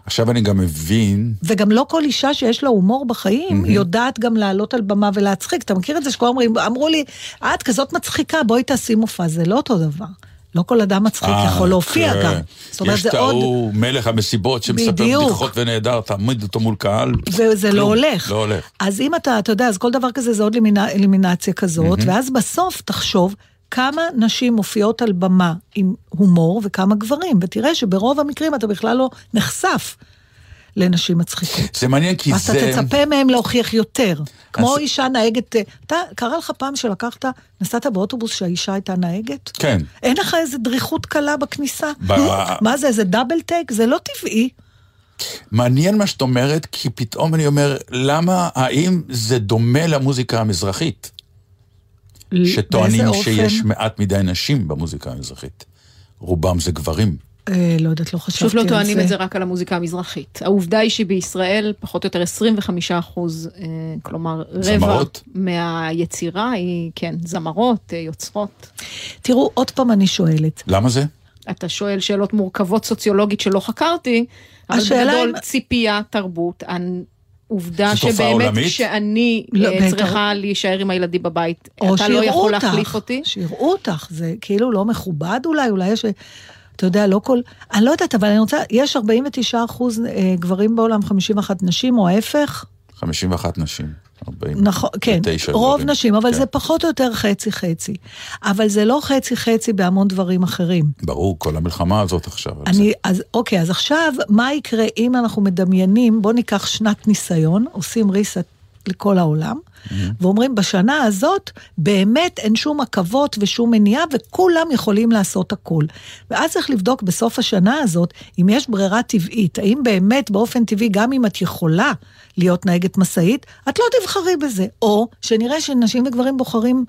עכשיו אני גם מבין, וגם לא כל אישה שיש לה הומור בחיים, יודעת גם לעלות על במה ולהצחיק. אתה מכיר את זה שכל אומרים, אמרו לי, את כזאת מצחיקה, בואי תעשי מופע, זה לא אותו דבר. לא כל אדם מצחיק אה, יכול להופיע כן. גם. זאת אומרת, יש זה את עוד... ההוא מלך המסיבות שמספר בדיוק. בדיחות ונהדר, תעמיד אותו מול קהל. וזה לא הולך. לא הולך. אז אם אתה, אתה יודע, אז כל דבר כזה זה עוד אלימינציה כזאת, ואז בסוף תחשוב כמה נשים מופיעות על במה עם הומור וכמה גברים, ותראה שברוב המקרים אתה בכלל לא נחשף לנשים מצחיקות. זה מעניין כי זה... אתה תצפה מהם להוכיח יותר. כמו אז- אישה נהגת, אה, אתה, קרה לך פעם שלקחת, נסעת באוטובוס שהאישה הייתה נהגת? כן. אין לך איזה דריכות קלה בכניסה? ב- מה זה, איזה דאבל טייק? זה לא טבעי. מעניין מה שאת אומרת, כי פתאום אני אומר, למה, האם זה דומה למוזיקה המזרחית? שטוענים באיזה אופן? שיש מעט מדי נשים במוזיקה המזרחית. רובם זה גברים. אה, לא יודעת, לא חשבתי על פשוט זה. לא טוענים את זה רק על המוזיקה המזרחית. העובדה היא שבישראל פחות או יותר 25 אחוז, אה, כלומר רבע זמרות? מהיצירה היא, כן, זמרות, אה, יוצרות. תראו, עוד פעם אני שואלת. למה זה? אתה שואל שאלות מורכבות סוציולוגית שלא חקרתי, אבל בגדול אם- ציפייה, תרבות, עובדה שבאמת עולמית? כשאני לא, בטח. צריכה להישאר עם הילדים בבית, אתה לא יכול אותך, להחליף אותי? שיראו אותך, זה כאילו לא מכובד אולי, אולי יש... אתה יודע, לא כל... אני לא יודעת, אבל אני רוצה... יש 49 אחוז אה, גברים בעולם, 51 נשים, או ההפך? 51 נשים. 40. נכון, כן, ותשע רוב גברים. נשים, אבל כן. זה פחות או יותר חצי-חצי. אבל זה לא חצי-חצי בהמון דברים אחרים. ברור, כל המלחמה הזאת עכשיו. על זה. אני, אז אוקיי, אז עכשיו, מה יקרה אם אנחנו מדמיינים, בואו ניקח שנת ניסיון, עושים ריסט לכל העולם, ואומרים, בשנה הזאת באמת אין שום עכבות ושום מניעה, וכולם יכולים לעשות הכל. ואז צריך לבדוק בסוף השנה הזאת, אם יש ברירה טבעית, האם באמת באופן טבעי, גם אם את יכולה להיות נהגת משאית, את לא תבחרי בזה. או שנראה שנשים וגברים בוחרים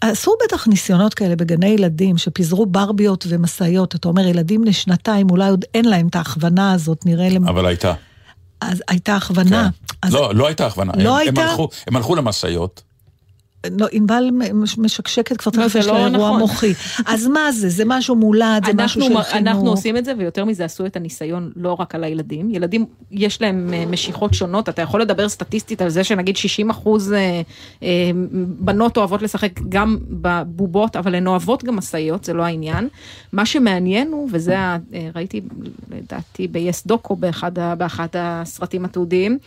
עשו בטח ניסיונות כאלה בגני ילדים, שפיזרו ברביות ומשאיות. אתה אומר, ילדים לשנתיים, אולי עוד אין להם את ההכוונה הזאת, נראה להם... אבל הייתה. אז הייתה הכוונה. כן. אז לא, לא הייתה הכוונה. לא הם- הם הייתה? הלכו- הם הלכו למשאיות. לא, ענבל מש- משקשקת כבר לא, תכף יש לה לא אירוע נכון. מוחי. אז מה זה? זה משהו מולד, זה משהו של חינוך. אנחנו עושים את זה, ויותר מזה עשו את הניסיון לא רק על הילדים. ילדים, יש להם אה, משיכות שונות, אתה יכול לדבר סטטיסטית על זה שנגיד 60 אחוז אה, אה, בנות אוהבות לשחק גם בבובות, אבל הן אוהבות גם משאיות, זה לא העניין. מה שמעניין הוא, וזה ראיתי לדעתי ב-yes דוקו באחד, הסרטים התיעודיים,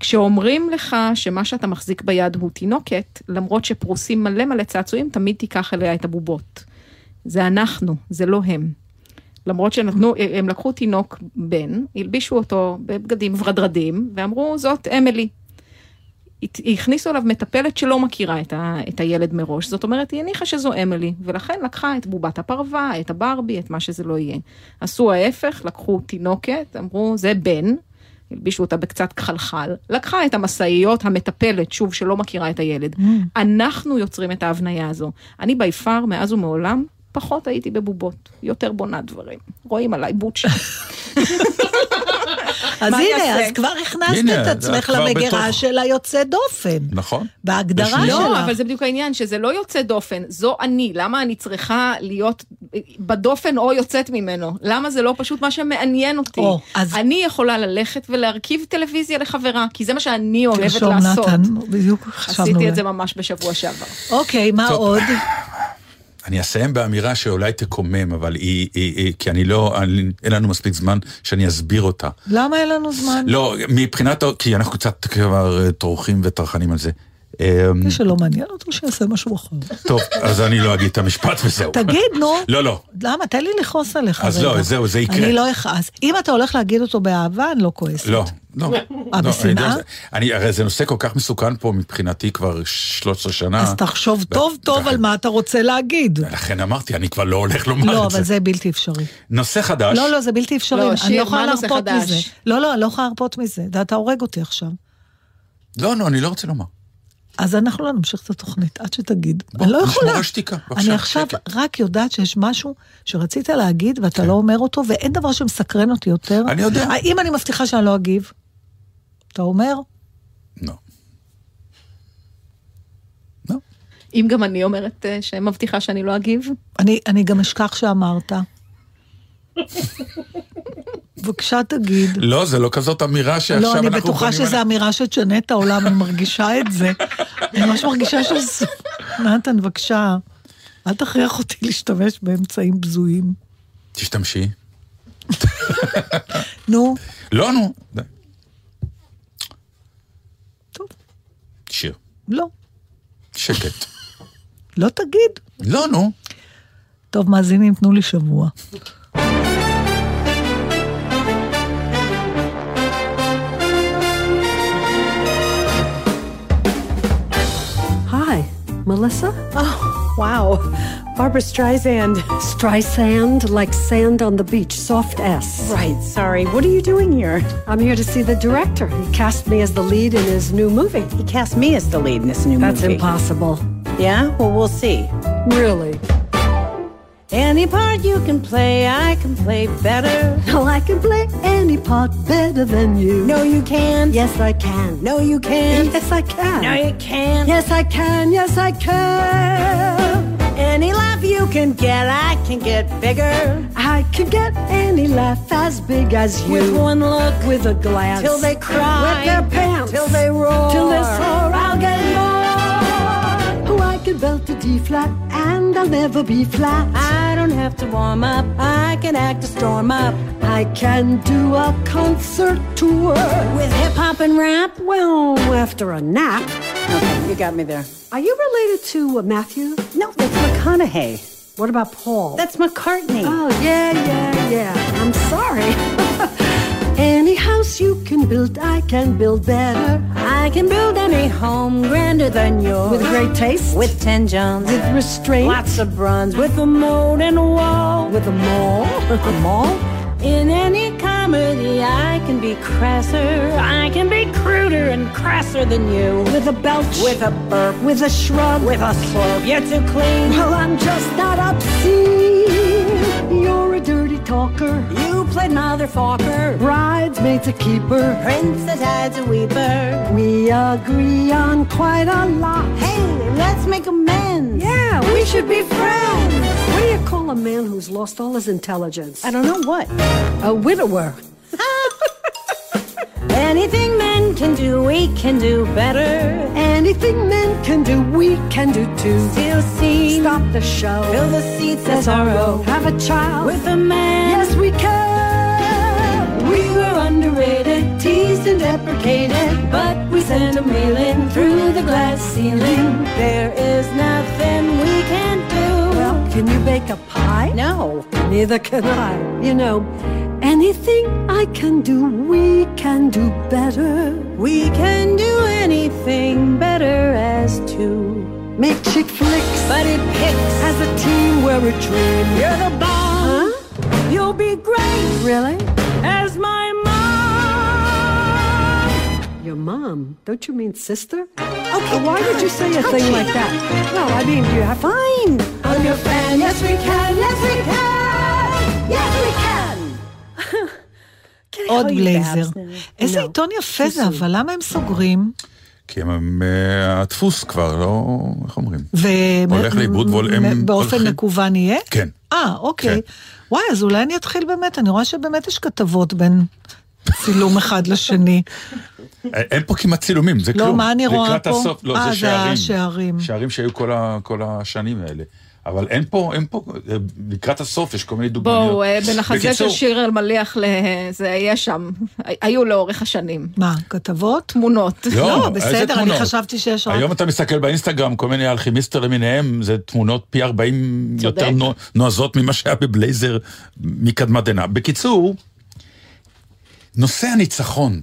כשאומרים לך שמה שאתה מחזיק ביד הוא תינוקת, למרות שפרוסים מלא מלא צעצועים, תמיד תיקח אליה את הבובות. זה אנחנו, זה לא הם. למרות שנתנו, הם לקחו תינוק בן, הלבישו אותו בבגדים ורדרדים, ואמרו, זאת אמילי. הכניסו אליו מטפלת שלא מכירה את, ה, את הילד מראש, זאת אומרת, היא הניחה שזו אמילי, ולכן לקחה את בובת הפרווה, את הברבי, את מה שזה לא יהיה. עשו ההפך, לקחו תינוקת, אמרו, זה בן, הלבישו אותה בקצת כחלחל, לקחה את המשאיות, המטפלת, שוב, שלא מכירה את הילד. אנחנו יוצרים את ההבניה הזו. אני בי פאר, מאז ומעולם, פחות הייתי בבובות, יותר בונה דברים. רואים עליי בוצ'ה. אז הנה, יעשה? אז כבר הכנסת את עצמך למגירה בתוך. של היוצא דופן. נכון. בהגדרה. לא, שלך. אבל זה בדיוק העניין, שזה לא יוצא דופן, זו אני, למה אני צריכה להיות בדופן או יוצאת ממנו? למה זה לא פשוט מה שמעניין אותי? או, אז- אני יכולה ללכת ולהרכיב טלוויזיה לחברה, כי זה מה שאני אוהבת תרשום, לעשות. נתן, בדיוק חשבנו. עשיתי את זה ממש בשבוע שעבר. אוקיי, מה טוב. עוד? אני אסיים באמירה שאולי תקומם, אבל היא, היא, היא כי אני לא, אני, אין לנו מספיק זמן שאני אסביר אותה. למה אין לנו זמן? לא, מבחינת, כי אנחנו קצת כבר אה, טורחים וטרחנים על זה. אמ, מי שלא מעניין אותו, שיעשה משהו אחר. טוב, אז אני לא אגיד את המשפט וזהו. תגיד, נו. לא, לא. למה? תן לי לכעוס עליך אז. לא, זהו, זה יקרה. אני לא אכעס. אם אתה הולך להגיד אותו באהבה, אני לא כועסת. לא, לא. אה, לא, בשנאה? אני יודע, אני, הרי זה נושא כל כך מסוכן פה מבחינתי כבר 13 שנה. אז תחשוב טוב טוב על מה אתה רוצה להגיד. לכן אמרתי, אני כבר לא הולך לומר לא, את זה. אבל זה בלתי אפשרי. נושא חדש. לא, לא, זה בלתי אפשרי. לא, אני לא יכולה להרפות? מזה. לא, לא, אני לא יכולה להרפות מזה. אתה הורג אותי עכשיו. לא, לא, אני לא רוצה לומר. אז אנחנו לא נמשיך את התוכנית, עד שתגיד. בוא, אני לא יכולה. על שתיקה, בבקשה, אני עכשיו שקט. רק יודעת שיש משהו שרצית להגיד ואתה כן. לא אומר אותו, ואין דבר שמסקרן אותי יותר. אני יודע. האם אני מבטיחה שאני לא אגיב? אתה אומר? לא. לא. אם גם אני אומרת אה, שמבטיחה שאני לא אגיב, אני, אני גם אשכח שאמרת. בבקשה תגיד. לא, זה לא כזאת אמירה שעכשיו לא, אנחנו... אני בטוחה שזו אמירה שתשנה את העולם, אני מרגישה את זה. אני ממש מרגישה שזה... נתן, בבקשה, אל תכריח אותי להשתמש באמצעים בזויים. תשתמשי. נו, לא, נו. טוב, שיר. לא, שקט. לא תגיד. לא, נו. טוב, מאזינים, תנו לי שבוע. Melissa? Oh, wow. Barbara Streisand. Streisand, like sand on the beach, soft S. Right, sorry. What are you doing here? I'm here to see the director. He cast me as the lead in his new movie. He cast me as the lead in this new That's movie. That's impossible. Yeah? Well, we'll see. Really? Any part you can play, I can play better. No, I can play any part better than you. No, you can't. Yes, I can. No, you can't. Yes, I can. No, you can't. Yes, I can. Yes, I can. Any laugh you can get, I can get bigger. I can get any laugh as big as you. With one look, With a glance. till they cry. Wet their pants. till they roar. Till they soar. D flat and I'll never be flat. I don't have to warm up. I can act a storm up I can do a concert tour. with hip hop and rap. Well, after a nap. Okay, you got me there. Are you related to uh, Matthew? No, that's McConaughey. What about Paul? That's McCartney. Oh, yeah, yeah, yeah. I'm sorry. Any house you can build, I can build better. I can build any home grander than yours. With great taste. With ten Johns. With restraint. Lots of bronze. With a moat and a wall. With a mall. With a mall? In any comedy, I can be crasser. I can be cruder and crasser than you. With a belch. With a burp. With a shrug. With a slope. You're too clean. Well, I'm just not obscene. You're a dirty talker. You played Mother Falker. Bridesmaid's a keeper. Princess Tide's a weeper. We agree on quite a lot. Hey, let's make amends. Yeah, we should be friends. What do you call a man who's lost all his intelligence? I don't know what. A widower. Anything men can do, we can do better. Anything men can do, we can do too. Steal scene. Stop the show. Fill the seats, SRO. Have a child. With a man. Yes, we can. We were underrated, teased and deprecated, but we sent 'em reeling through the glass ceiling. There is nothing we can't do. Can you bake a pie? no. Neither can I. You know, anything I can do, we can do better. We can do anything better as two. Make chick flicks. But it picks. As a team, we're a dream. You're the bomb. Huh? You'll be great Really? as my. Your mom? Don't you mean sister? Okay. why would you say a thing like that? Well, I mean, you have Fine. I'm your fan. Yes, we can. Yes, we can. Yes, we can. עוד בלייזר. איזה No. עיתון יפה זה, אבל למה הם סוגרים? כי הם, הם, אה, הדפוס כבר לא, איך אומרים? ו- הולך לאיבוד והם באופן הולכים- מקוון יהיה? כן. אה, אוקיי. כן. וואי, אז אולי אני אתחיל באמת, אני רואה שבאמת יש כתבות בין צילום אחד לשני. אין פה כמעט צילומים, זה לא, כלום. מה אני רואה לקראת פה? הסוף, לא, אה, זה זה שערים. השערים. שערים שהיו כל, ה, כל השנים האלה. אבל אין פה, אין פה, אה, לקראת הסוף יש כל מיני דוגמניות. בואו, בין החזה של שיר אלמליח לזה, יש שם, היו לאורך השנים. מה, כתבות? תמונות. לא, איזה בסדר, אני? חשבתי שיש רק... היום אתה מסתכל באינסטגרם, כל מיני אלכימיסטר למיניהם, זה תמונות פי 40 צודק. יותר נו- נועזות ממה שהיה בבלייזר מקדמת דנא. בקיצור, נושא הניצחון,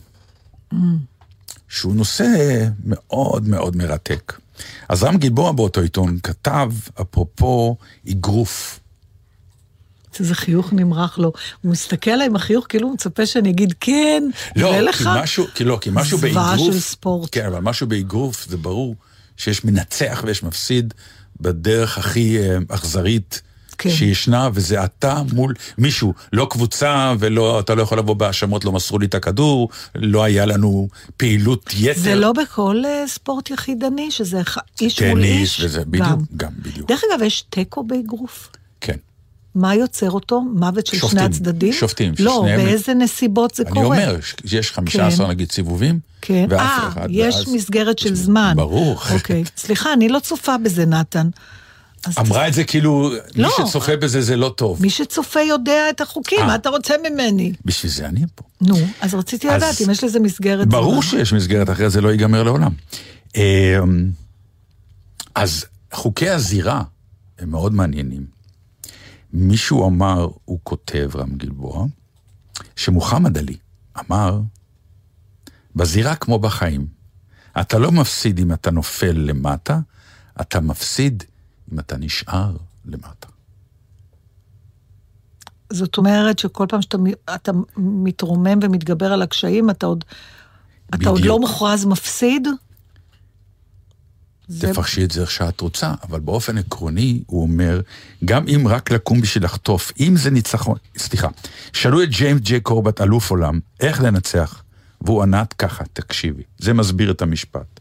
שהוא נושא מאוד מאוד מרתק. אז רם גלבוע באותו עיתון כתב, אפרופו אגרוף. איזה חיוך נמרח לו. הוא מסתכל עליי עם החיוך כאילו הוא מצפה שאני אגיד כן, לא. כי משהו, כי לא, כי משהו זוועה באגרוף, של ספורט. כן, אבל משהו באגרוף זה ברור שיש מנצח ויש מפסיד בדרך הכי אה, אכזרית כן. שישנה, וזה אתה מול מישהו, לא קבוצה ולא, אתה לא יכול לבוא בהאשמות, לא מסרו לי את הכדור, לא היה לנו פעילות יתר. זה לא בכל אה, ספורט יחידני, שזה איש מול טניס איש. וזה, בדיוק, גם. גם בדיוק. דרך אגב, יש תיקו באגרוף. כן. מה יוצר אותו? מוות של שופטים, שני הצדדים? שופטים, לא, ששניהם- באיזה נסיבות זה אני קורה? אומר, יש 15 כן. נגיד סיבובים, כן. ואף אה, אחד, יש ואז- מסגרת של זמן. ברור. אוקיי. סליחה, אני לא צופה בזה, נתן. אמרה את זה כאילו, לא. מי שצופה בזה זה לא טוב. מי שצופה יודע את החוקים, אה. מה אתה רוצה ממני? בשביל זה אני פה. נו, אז רציתי אז- לדעת אם יש לזה מסגרת ברור זמן. שיש מסגרת, אחרת זה לא ייגמר לעולם. אמ, אז חוקי הזירה הם מאוד מעניינים. מישהו אמר, הוא כותב, רם גלבוע, שמוחמד עלי אמר, בזירה כמו בחיים, אתה לא מפסיד אם אתה נופל למטה, אתה מפסיד אם אתה נשאר למטה. זאת אומרת שכל פעם שאתה מתרומם ומתגבר על הקשיים, אתה עוד, אתה עוד. לא מוכרז מפסיד? זה- תפרשי את זה איך שאת רוצה, אבל באופן עקרוני, הוא אומר, גם אם רק לקום בשביל לחטוף, אם זה ניצחון, סליחה, שאלו את ג'יימס ג'יי קורבט, אלוף עולם, איך לנצח? והוא ענה ככה, תקשיבי, זה מסביר את המשפט.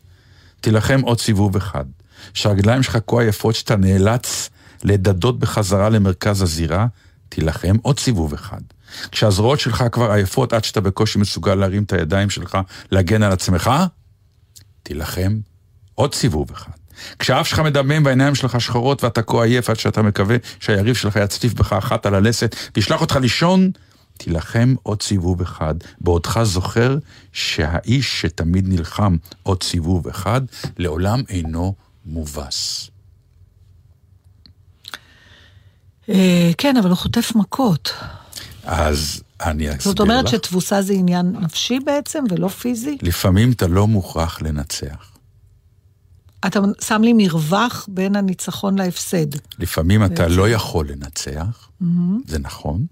תילחם עוד סיבוב אחד, שהרגליים שלך כה עייפות שאתה נאלץ לדדות בחזרה למרכז הזירה, תילחם עוד סיבוב אחד. כשהזרועות שלך כבר עייפות עד שאתה בקושי מסוגל להרים את הידיים שלך, להגן על עצמך, תילחם עוד סיבוב אחד. כשהאף שלך מדמם והעיניים שלך שחורות ואתה כה עייף עד שאתה מקווה שהיריב שלך יצליף בך אחת על הלסת וישלח אותך לישון, תילחם עוד סיבוב אחד, בעודך זוכר שהאיש שתמיד נלחם עוד סיבוב אחד, לעולם אינו מובס. אה, כן, אבל הוא חוטף מכות. אז אני אסביר לך. זאת אומרת שתבוסה זה עניין נפשי בעצם, ולא פיזי? לפעמים אתה לא מוכרח לנצח. אתה שם לי מרווח בין הניצחון להפסד. לפעמים אתה. לא יכול לנצח, זה נכון,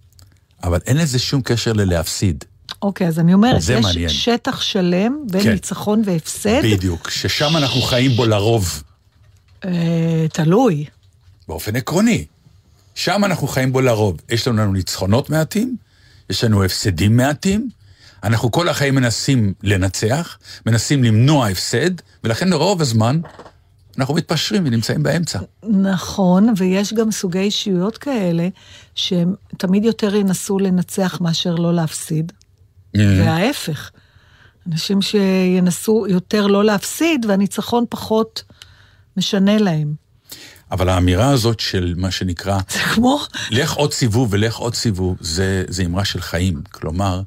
אבל אין לזה שום קשר ללהפסיד. אוקיי, אז אני אומרת, יש מעניין. שטח שלם בין כן. ניצחון והפסד, בדיוק, ששם אנחנו חיים בו לרוב, תלוי. באופן עקרוני. שם אנחנו חיים בו לרוב. יש לנו ניצחונות מעטים, יש לנו הפסדים מעטים, אנחנו כל החיים מנסים לנצח, מנסים למנוע הפסד, ולכן לרוב הזמן אנחנו מתפשרים ונמצאים באמצע. נכון, ויש גם סוגי אישיות כאלה, שהם תמיד יותר ינסו לנצח מאשר לא להפסיד, וההפך. אנשים שינסו יותר לא להפסיד, והניצחון פחות משנה להם. אבל האמירה הזאת של מה שנקרא, זה כמו, לך עוד סיבוב ולך עוד סיבוב, זה, זה אמרה של חיים. כלומר,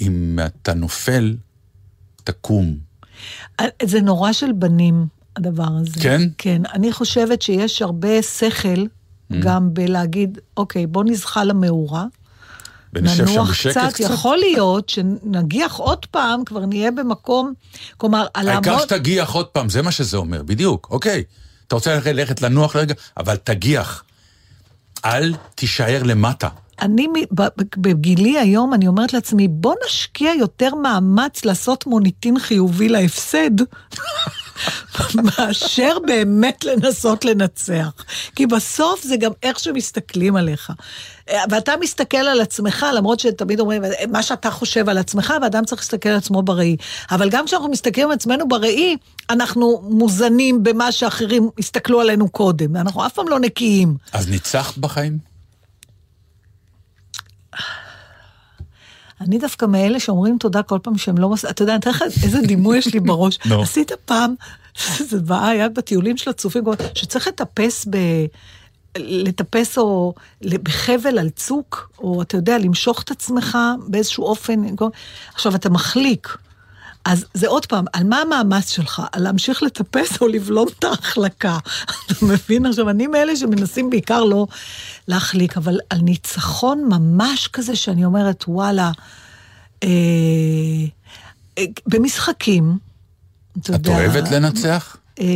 אם אתה נופל, תקום. זה נורא של בנים, הדבר הזה. כן? כן. אני חושבת שיש הרבה שכל גם בלהגיד, אוקיי, בוא נזחל למאורה. ונשב שם בשקט קצת, קצת. יכול להיות שנגיח עוד פעם, כבר נהיה במקום, כלומר, על העיקר לעמוד... שתגיח עוד פעם, זה מה שזה אומר, בדיוק, אוקיי. אתה רוצה ללכת, לנוח רגע, אבל תגיח. אל תישאר למטה. אני בגילי היום, אני אומרת לעצמי, בוא נשקיע יותר מאמץ לעשות מוניטין חיובי להפסד, מאשר באמת לנסות לנצח. כי בסוף זה גם איך שמסתכלים עליך. ואתה מסתכל על עצמך, למרות שתמיד אומרים, מה שאתה חושב על עצמך, ואדם צריך להסתכל על עצמו בראי. אבל גם כשאנחנו מסתכלים על עצמנו בראי, אנחנו מוזנים במה שאחרים הסתכלו עלינו קודם. אנחנו אף פעם לא נקיים. אז ניצחת בחיים? אני דווקא מאלה שאומרים תודה כל פעם שהם לא... מס... אתה יודע, אני אתן לך איזה דימוי יש לי בראש. עשית פעם, זה בא, היה בטיולים של הצופים, שצריך לטפס ב... לטפס או בחבל על צוק, או אתה יודע, למשוך את עצמך באיזשהו אופן. עכשיו, אתה מחליק. אז זה עוד פעם, על מה המאמץ שלך? על להמשיך לטפס או לבלום את ההחלקה? אתה מבין? עכשיו, אני מאלה שמנסים בעיקר לא להחליק, אבל על ניצחון ממש כזה, שאני אומרת, וואלה, אה, אה, במשחקים, אתה את יודע... אוהבת לנצח? אה,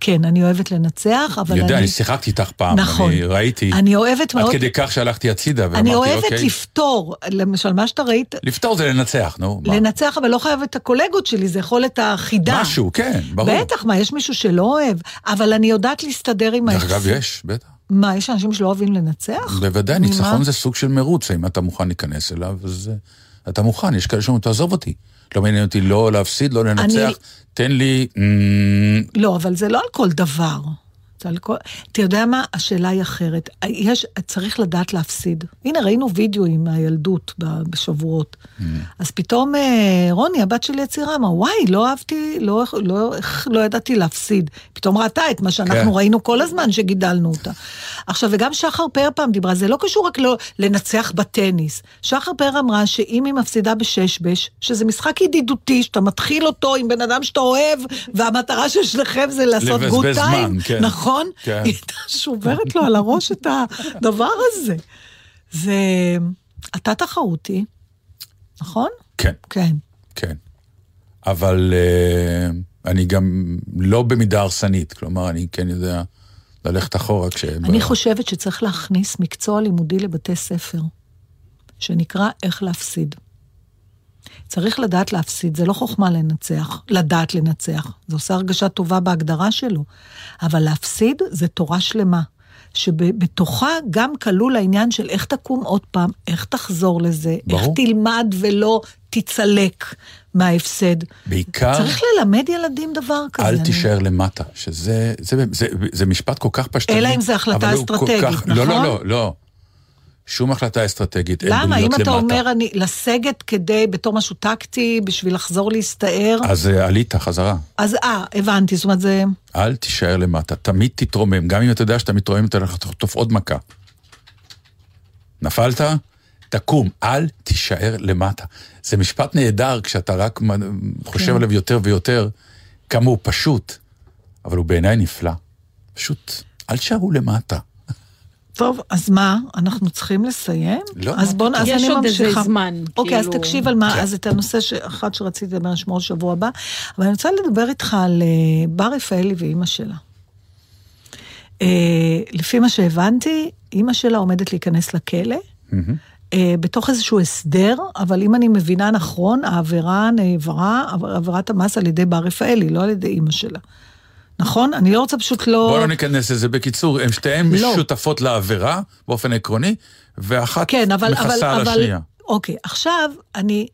כן, אני אוהבת לנצח, אבל אני יודע, אני... אני שיחקתי איתך פעם, נכון. אני ראיתי. אני אוהבת מאוד... עד כדי כך שהלכתי הצידה ואמרתי, אני אוקיי. אוהבת לפתור, למשל, מה שאתה ראית, לפתור זה לנצח, נו. מה? לנצח, אבל לא חייב את הקולגות שלי, זה יכול את החידה. משהו, כן, ברור. בטח, מה, יש מישהו שלא אוהב, אבל אני יודעת להסתדר עם דרך ההפסד. אגב, יש, בטח. מה, יש אנשים שלא אוהבים לנצח? בוודאי? ניצחון זה סוג של מרוץ, אם אתה מוכן להיכנס אליו, אז אה, אתה מוכן, יש כאלה שאומרים, תעזוב אותי. לא מעניין אותי לא להפסיד, לא לנצח, אני- תן לי... mm, לא, אבל זה לא על כל דבר. על כל... אתה יודע מה? השאלה היא אחרת. יש, צריך לדעת להפסיד. הנה, ראינו וידאוים מהילדות ב- בשבועות. Mm. אז פתאום אה, רוני, הבת שלי הצעירה, אמרה, וואי, לא אהבתי, לא, לא, איך לא ידעתי להפסיד. פתאום ראתה את מה שאנחנו כן. ראינו כל הזמן שגידלנו אותה. עכשיו, וגם שחר פאר פעם דיברה, זה לא קשור רק לא, לנצח בטניס. שחר פאר אמרה שאם היא מפסידה בשש-בש, שזה משחק ידידותי, שאתה מתחיל אותו עם בן אדם שאתה אוהב, והמטרה של שניכם זה לעשות גוד טיים, כן. נכון? כן. היא הייתה שוברת לו על הראש את הדבר הזה. זה... אתה תחרותי, נכון? כן, כן. כן. אבל אה, אני גם לא במידה הרסנית, כלומר, אני כן יודע ללכת אחורה כש... אני חושבת שצריך להכניס מקצוע לימודי לבתי ספר, שנקרא איך להפסיד. צריך לדעת להפסיד, זה לא חוכמה לנצח, לדעת לנצח. זה עושה הרגשה טובה בהגדרה שלו. אבל להפסיד זה תורה שלמה, שבתוכה גם כלול העניין של איך תקום עוד פעם, איך תחזור לזה, ברור. איך תלמד ולא תצלק מההפסד. בעיקר, צריך ללמד ילדים דבר כזה. אל אני- תישאר למטה, שזה זה, זה, זה, זה משפט כל כך פשטני. אלא אם זה החלטה אסטרטגית, כך- לא, נכון? לא, לא, לא. שום החלטה אסטרטגית, אין למה? אם אתה למטה. אומר אני לסגת כדי, בתור משהו טקטי, בשביל לחזור להסתער, אז אה, עלית חזרה. אז אה, הבנתי, זאת אומרת זה... אל תישאר למטה, תמיד תתרומם, גם אם אתה יודע שאתה מתרומם, אתה הולך לחטוף עוד מכה. נפלת? תקום, אל תישאר למטה. זה משפט נהדר כשאתה רק חושב כן. עליו יותר ויותר, כמה הוא פשוט, אבל הוא בעיניי נפלא. פשוט, אל תישארו למטה. טוב, אז מה? אנחנו צריכים לסיים? לא, אז בוא, אז יש אני עוד איזה ממשיכה. זמן, אוקיי, אז כאילו- תקשיב על מה, כן. אז את הנושא שאחד שרציתי לדבר שמו שבוע הבא, אבל אני רוצה לדבר איתך על אה, בר רפאלי ואימא שלה. אה, לפי מה שהבנתי, אימא שלה עומדת להיכנס לכלא. אה, בתוך איזשהו הסדר, אבל אם אני מבינה נכון, העבירה נעברה, עבירת המס על ידי בר רפאלי, לא על ידי אימא שלה. נכון? אני לא רוצה פשוט לא... בואו לא ניכנס לזה בקיצור, הן שתיהן לא. שותפות לעבירה באופן עקרוני, ואחת כן, אבל... אבל, מכסה על אבל, השנייה. אוקיי, עכשיו, אני...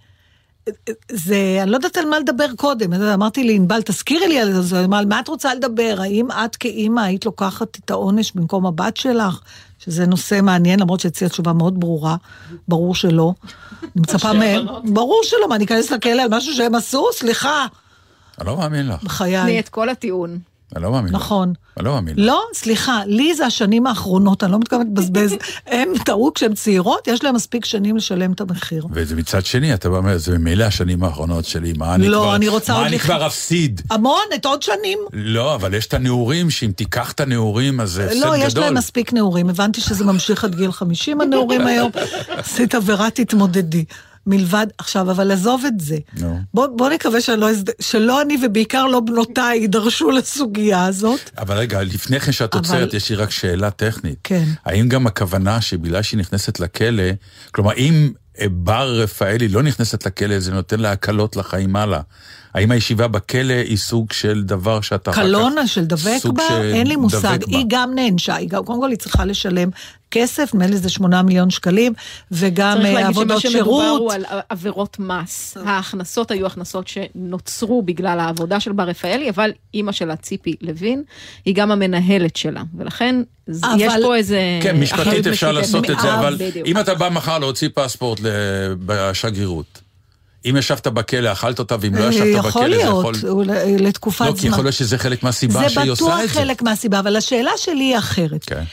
זה, אני לא יודעת על מה לדבר קודם. אמרתי לענבל, תזכירי לי על זה, על מה את רוצה לדבר? האם את כאימא היית לוקחת את העונש במקום הבת שלך? שזה נושא מעניין, למרות שאצלי התשובה מאוד ברורה, ברור שלא. אני מצפה מהם, ברור שלא, מה, אני אכנס לכלא על משהו שהם עשו? סליחה, אני לא מאמין לך, תני בחיי. את כל הטיעון. אני לא מאמין. נכון. אני לא מאמין. לא, סליחה, לי זה השנים האחרונות, אני לא מתכוונת לבזבז. הם טעו כשהן צעירות, יש להם מספיק שנים לשלם את המחיר. וזה מצד שני, אתה אומר, זה ממילא השנים האחרונות שלי, מה אני לא, כבר... אני רוצה מה עוד אני לח- כבר אפסיד? המון, את עוד שנים. לא, אבל יש את הנעורים, שאם תיקח את הנעורים, אז זה הפסד לא, גדול. יש להם מספיק נעורים. הבנתי שזה ממשיך עד גיל 50, הנעורים היום. עשית עבירה, תתמודדי. מלבד, עכשיו, אבל עזוב את זה. נו. בוא, בוא נקווה שלא, שלא אני ובעיקר לא בנותיי יידרשו לסוגיה הזאת. אבל רגע, לפני כן שאת אבל- עוצרת, יש לי רק שאלה טכנית. כן. האם גם הכוונה שבגלל שהיא נכנסת לכלא, כלומר, אם אה, בר רפאלי לא נכנסת לכלא, זה נותן לה הקלות לחיים הלאה. האם הישיבה בכלא היא סוג של דבר שאתה. קלונה של דבק בה, של אין לי מושג. דבק בה. היא גם נענשה, היא גם, קודם כל היא צריכה לשלם כסף, נדמה לי זה 8 מיליון שקלים, וגם צריך אה, להגיד שמה עבודות שמדובר שירות. הוא על עבירות מס. ההכנסות היו הכנסות שנוצרו בגלל העבודה של בר רפאלי, אבל אימא שלה, ציפי לוין, היא גם המנהלת שלה, ולכן אבל- יש פה איזה... כן, משפטית אפשר. לעשות את זה, אה, אבל בדיוק. אם אתה בא מחר להוציא פספורט ל- בשגרירות, אם ישבת בכלא, אכלת אותה, ואם לא ישבת בכלא, יכול זה יכול... להיות, אולי לתקופת לא, זמן. כי יכול להיות שזה חלק מהסיבה שהיא זה עושה בטוח את זה. חלק מהסיבה, אבל השאלה שלי היא אחרת. כן.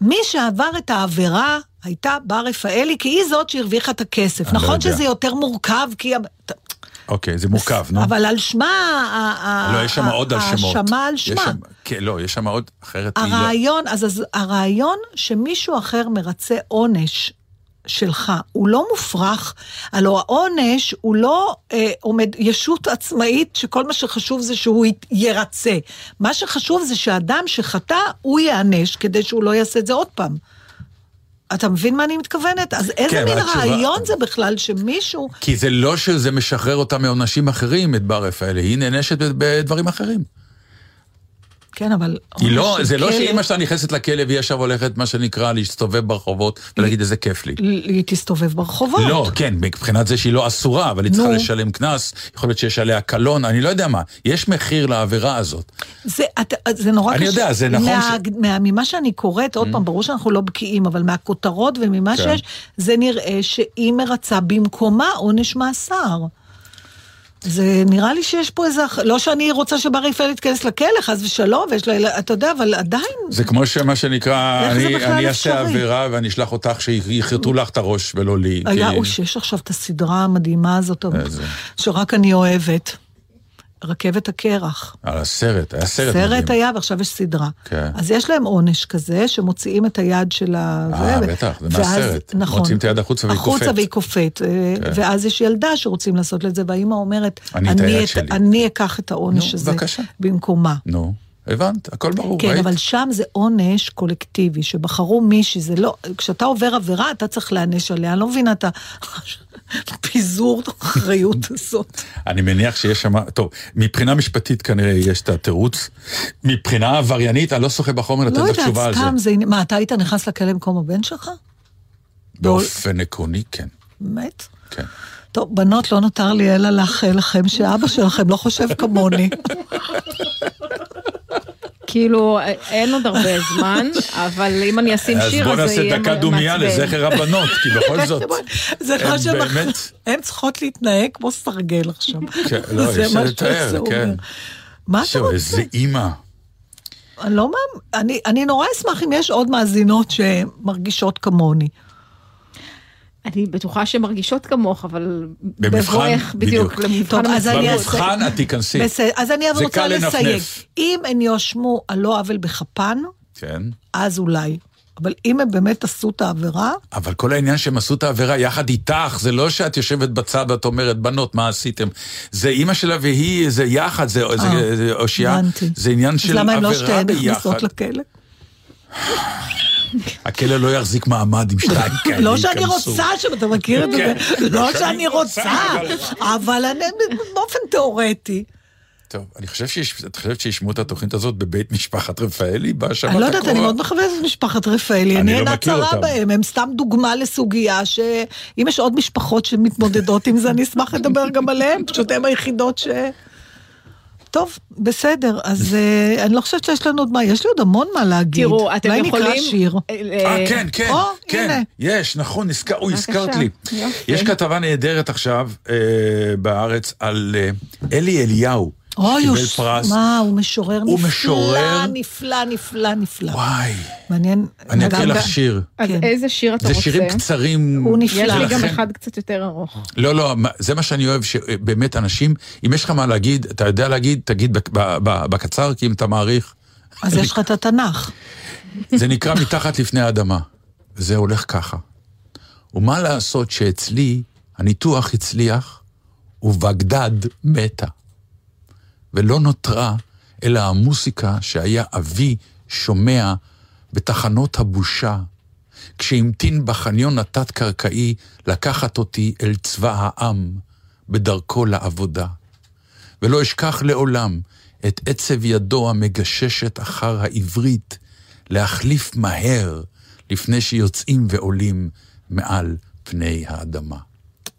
מי שעבר את העבירה הייתה בר רפאלי, כי היא זאת שהרוויחה את הכסף. לא נכון יודע. שזה יותר מורכב, כי... אוקיי, זה מורכב, נו. אבל על שמה... לא, יש שם עוד על שמות. האשמה על שמה. כן, לא, יש שם עוד, אחרת היא לא... הרעיון, אז, אז הרעיון שמישהו אחר מרצה עונש שלך, הוא לא מופרך, הלוא העונש הוא לא אה, עומד, ישות עצמאית שכל מה שחשוב זה שהוא ירצה. מה שחשוב זה שאדם שחטא, הוא ייענש כדי שהוא לא יעשה את זה עוד פעם. אתה מבין מה אני מתכוונת? אז איזה כן, מין התשובה- רעיון זה בכלל שמישהו... כי זה לא שזה משחרר אותה מעונשים אחרים, את בר רפאלי, היא נענשת בדברים אחרים. כן, אבל... היא לא, זה לא כלא- שאימא שלה נכנסת לכלא והיא עכשיו הולכת, מה שנקרא, להסתובב ברחובות ולהגיד איזה כיף לי. היא תסתובב ברחובות. לא, כן, מבחינת זה שהיא לא אסורה, אבל היא צריכה. לשלם קנס, יכול להיות שיש עליה קלון, אני לא יודע מה. יש מחיר לעבירה הזאת. זה, את, זה נורא אני קשה. יודע, זה נכון מה, ש- מה, ממה שאני קוראת, עוד פעם, ברור שאנחנו לא בקיאים, אבל מהכותרות וממה כן. שיש, זה נראה שהיא מרצה במקומה עונש מאסר. זה נראה לי שיש פה איזה... לא שאני רוצה שבר רפאל יתכנס לכלא, חס ושלום, ויש לה... אתה יודע, אבל עדיין... זה כמו שמה שנקרא, אני אעשה? עבירה ואני אשלח אותך שיכרתו לך את הראש ולא לי. היה, או שיש עכשיו את הסדרה המדהימה הזאת, איזה? שרק אני אוהבת. רכבת הקרח. על הסרט, היה סרט סרט מדהים. היה ועכשיו יש סדרה. כן. אז יש להם עונש כזה, שמוציאים את היד של ה... אה, בטח, זה מהסרט. נכון. מוציאים את היד החוצה והיא החוצה קופאת. והיא קופאת. אה, ואז יש ילדה שרוצים לעשות את זה, והאימא אומרת, אני את היד את- שלי." אני אקח את העונש הזה. במקומה. נו, הבנת, הכל ברור, כן, ראית? אבל שם זה עונש קולקטיבי, שבחרו מישהי, זה לא, כשאתה עובר עבירה, אתה צריך להיענש עליה, אני לא מבינה את הפיזור האחריות הזאת. אני מניח שיש שם, טוב, מבחינה משפטית כנראה יש את התירוץ. מבחינה עבריינית, אני לא שוחה בחומר לתת לא לך יודעת, תשובה על זה. סתם זה, מה, אתה היית נכנס לכלא במקום הבן שלך? באופן עקרוני, כן. באמת? כן. טוב, בנות, לא נותר לי אלא לאחל לכם שאבא שלכם לא חושב כמוני. כאילו, אין עוד הרבה זמן, אבל אם אני אשים אז שיר, בוא אז זה נעשה יהיה דקה דומייה מעצבן. לזכר הבנות, כי בכל זאת, זה הם. באמת- הן צריכות להתנהג כמו סרגל עכשיו. כן, לא, זה מה לתאר, שזה כן. אומר. מה אתה רוצה? איזה אימא. אני לא מאמ... אני, אני נורא אשמח אם יש עוד מאזינות שמרגישות כמוני. אני בטוחה שהן מרגישות כמוך, אבל במבחן, בדיוק בדיוק. למבחן טוב, אז אני המציאות. במבחן את תיכנסי. בסדר, אז אני אבל רוצה לסייג. אם הן יואשמו על לא עוול בכפן, כן. אז אולי. אבל אם הם באמת עשו את העבירה, אבל כל העניין שהם עשו את העבירה יחד איתך, זה לא שאת יושבת בצד ואת אומרת, בנות, מה עשיתם? זה אימא שלה והיא, זה יחד, זה, זה, אה, זה אושייה, הבנתי. זה עניין אז של למה הן לא עבירה שתיהן ביחד. נכנסות לכלא? הכלא לא יחזיק מעמד עם שתיים כאלה לא שאני. רוצה, שאתה מכיר את זה, כן. לא שאני רוצה, אבל באופן תיאורטי. טוב, אני חושב שיש, את חושבת שישמעו את התוכנית הזאת בבית משפחת רפאלי בשבת אני לא יודעת, אני הקרובה? מאוד מכבדת את משפחת רפאלי, אני אני לא אותם. בהם, הם סתם דוגמה לסוגיה שאם יש עוד משפחות שמתמודדות עם זה, אני אשמח לדבר גם עליהן, פשוט הן היחידות ש... טוב, בסדר, אז אה, אני לא חושבת שיש לנו עוד מה, יש לי עוד המון מה להגיד. תראו, אתם אולי נקרא יכולים... שיר. אה, כן, כן, או, כן, הנה. יש, נכון, נזכר, אוי, בבקשה, הזכרת לי. יופי. יש כתבה נהדרת עכשיו אה, בארץ על אה, אלי אליהו, הוא קיבל ש- פרס. מה, הוא משורר הוא נפלא, משורר- נפלא, נפלא, נפלא. וואי, מעניין. אני אקריא לך שיר. אז כן. איזה שיר אתה זה רוצה? שירים קצרים. הוא יש נפלא. לי גם אחד קצת יותר ארוך. לא, לא, זה מה שאני אוהב, שבאמת אנשים, אם יש לך מה להגיד, אתה יודע להגיד, תגיד בק- ב- ב- בקצר, כי אם אתה מעריך. אז יש לך את התנ"ך. זה נקרא מתחת לפני האדמה. וזה הולך ככה. ומה לעשות שאצלי הניתוח הצליח ובגדד מתה. ולא נותרה אלא המוסיקה שהיה אבי שומע בתחנות הבושה, כשהמתין בחניון התת-קרקעי לקחת אותי אל צבא העם בדרכו לעבודה. ולא אשכח לעולם את עצב ידו המגששת אחר העברית להחליף מהר לפני שיוצאים ועולים מעל פני האדמה.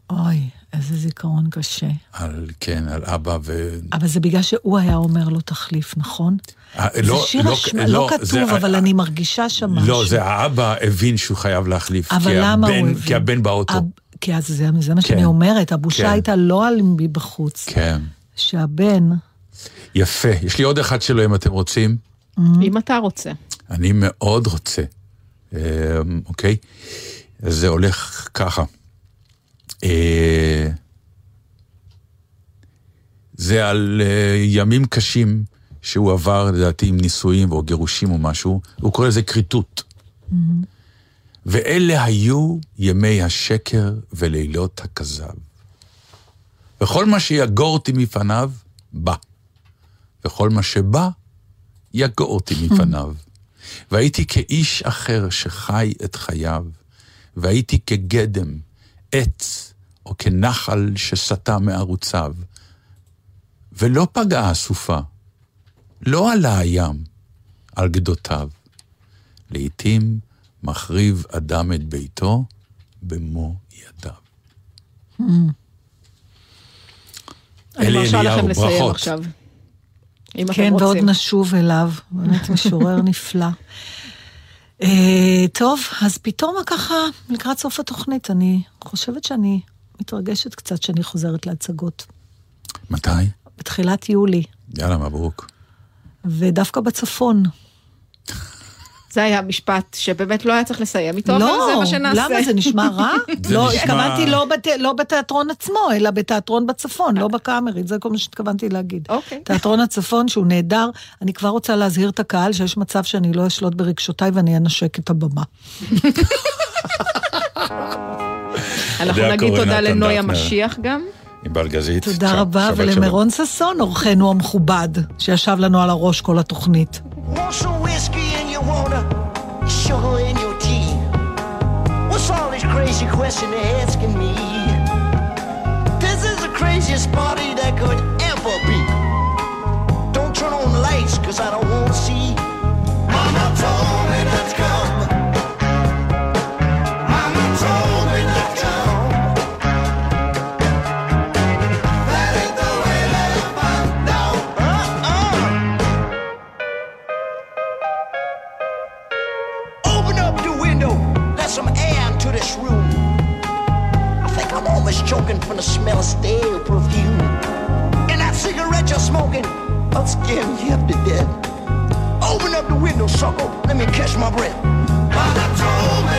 אוי, איזה זיכרון קשה. על, כן, על אבא ו... אבל זה בגלל שהוא היה אומר לו תחליף, נכון? אה, זה לא, שיר לא, הש- לא, לא זה- כתוב, אבל אני מרגישה שם משהו. לא, זה האבא הבין שהוא חייב להחליף. אבל למה הוא הבן- הבין? כי הבן באוטו. הב- כי אז זה, זה מה שאני כן. אומרת, הבושה כן. הייתה לא על מבחוץ. כן. שהבן, יפה. יש לי עוד אחד שלו אם אתם רוצים. אם אתה רוצה. אני מאוד רוצה. אה, אוקיי? זה הולך ככה. אה, זה על אה, ימים קשים שהוא עבר, לדעתי, עם נישואים או גירושים או משהו, הוא קורא לזה כריתות. ואלה היו ימי השקר ולילות הכזב. וכל מה שיגור אותי מפניו, בא. וכל מה שבא, יגור אותי מפניו. והייתי כאיש אחר שחי את חייו, והייתי כגדם, עץ, או כנחל שסטה מערוציו. ולא פגעה הסופה, לא עלה הים על גדותיו. לעתים מחריב אדם את ביתו במו ידיו. אני אלי אליהו, ברכות. עכשיו. כן, ועוד. נשוב אליו, באמת משורר נפלא. אה, טוב, אז פתאום ככה, לקראת סוף התוכנית, אני חושבת שאני מתרגשת קצת שאני חוזרת להצגות. מתי? בתחילת יולי, יאללה, מברוק. ודווקא בצפון. זה היה משפט שבאמת לא היה צריך לסיים איתו, אבל לא, זה מה שנעשה. למה זה נשמע רע? לא, התכוונתי לא, בת, לא בתיאטרון עצמו, אלא בתיאטרון בצפון, לא בקאמרית, זה כל מה שהתכוונתי להגיד. אוקיי. תיאטרון הצפון שהוא נהדר, אני כבר רוצה להזהיר את הקהל שיש מצב שאני לא אשלוט ברגשותיי ואני אנשק את הבמה. אנחנו נגיד תודה נתן לנויה דטנר. משיח גם. עם בלגזית. תודה רבה. ולמירון ששון, אורחנו המכובד, שישב לנו על הראש כל התוכנית. Want some whiskey in your water, sugar in your tea? What's all this crazy question they're asking me? This is the craziest party that could smell of stale perfume. And that cigarette you're smoking, I'll scare you half to death. Open up the window, sucker. Let me catch my breath. Mama told me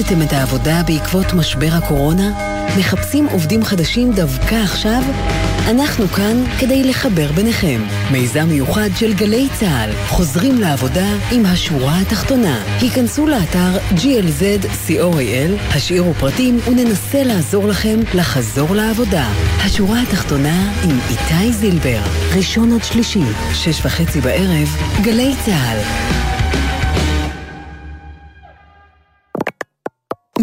איבדתם את העבודה בעקבות משבר הקורונה? מחפשים עובדים חדשים דווקא עכשיו? אנחנו כאן כדי לחבר ביניכם. מיזם מיוחד של גלי צה"ל. חוזרים לעבודה עם השורה התחתונה. היכנסו לאתר glz.co.il, השאירו פרטים וננסה לעזור לכם לחזור לעבודה. השורה התחתונה עם איתי זילבר. ראשון עד שלישי, שש וחצי בערב, גלי צה"ל.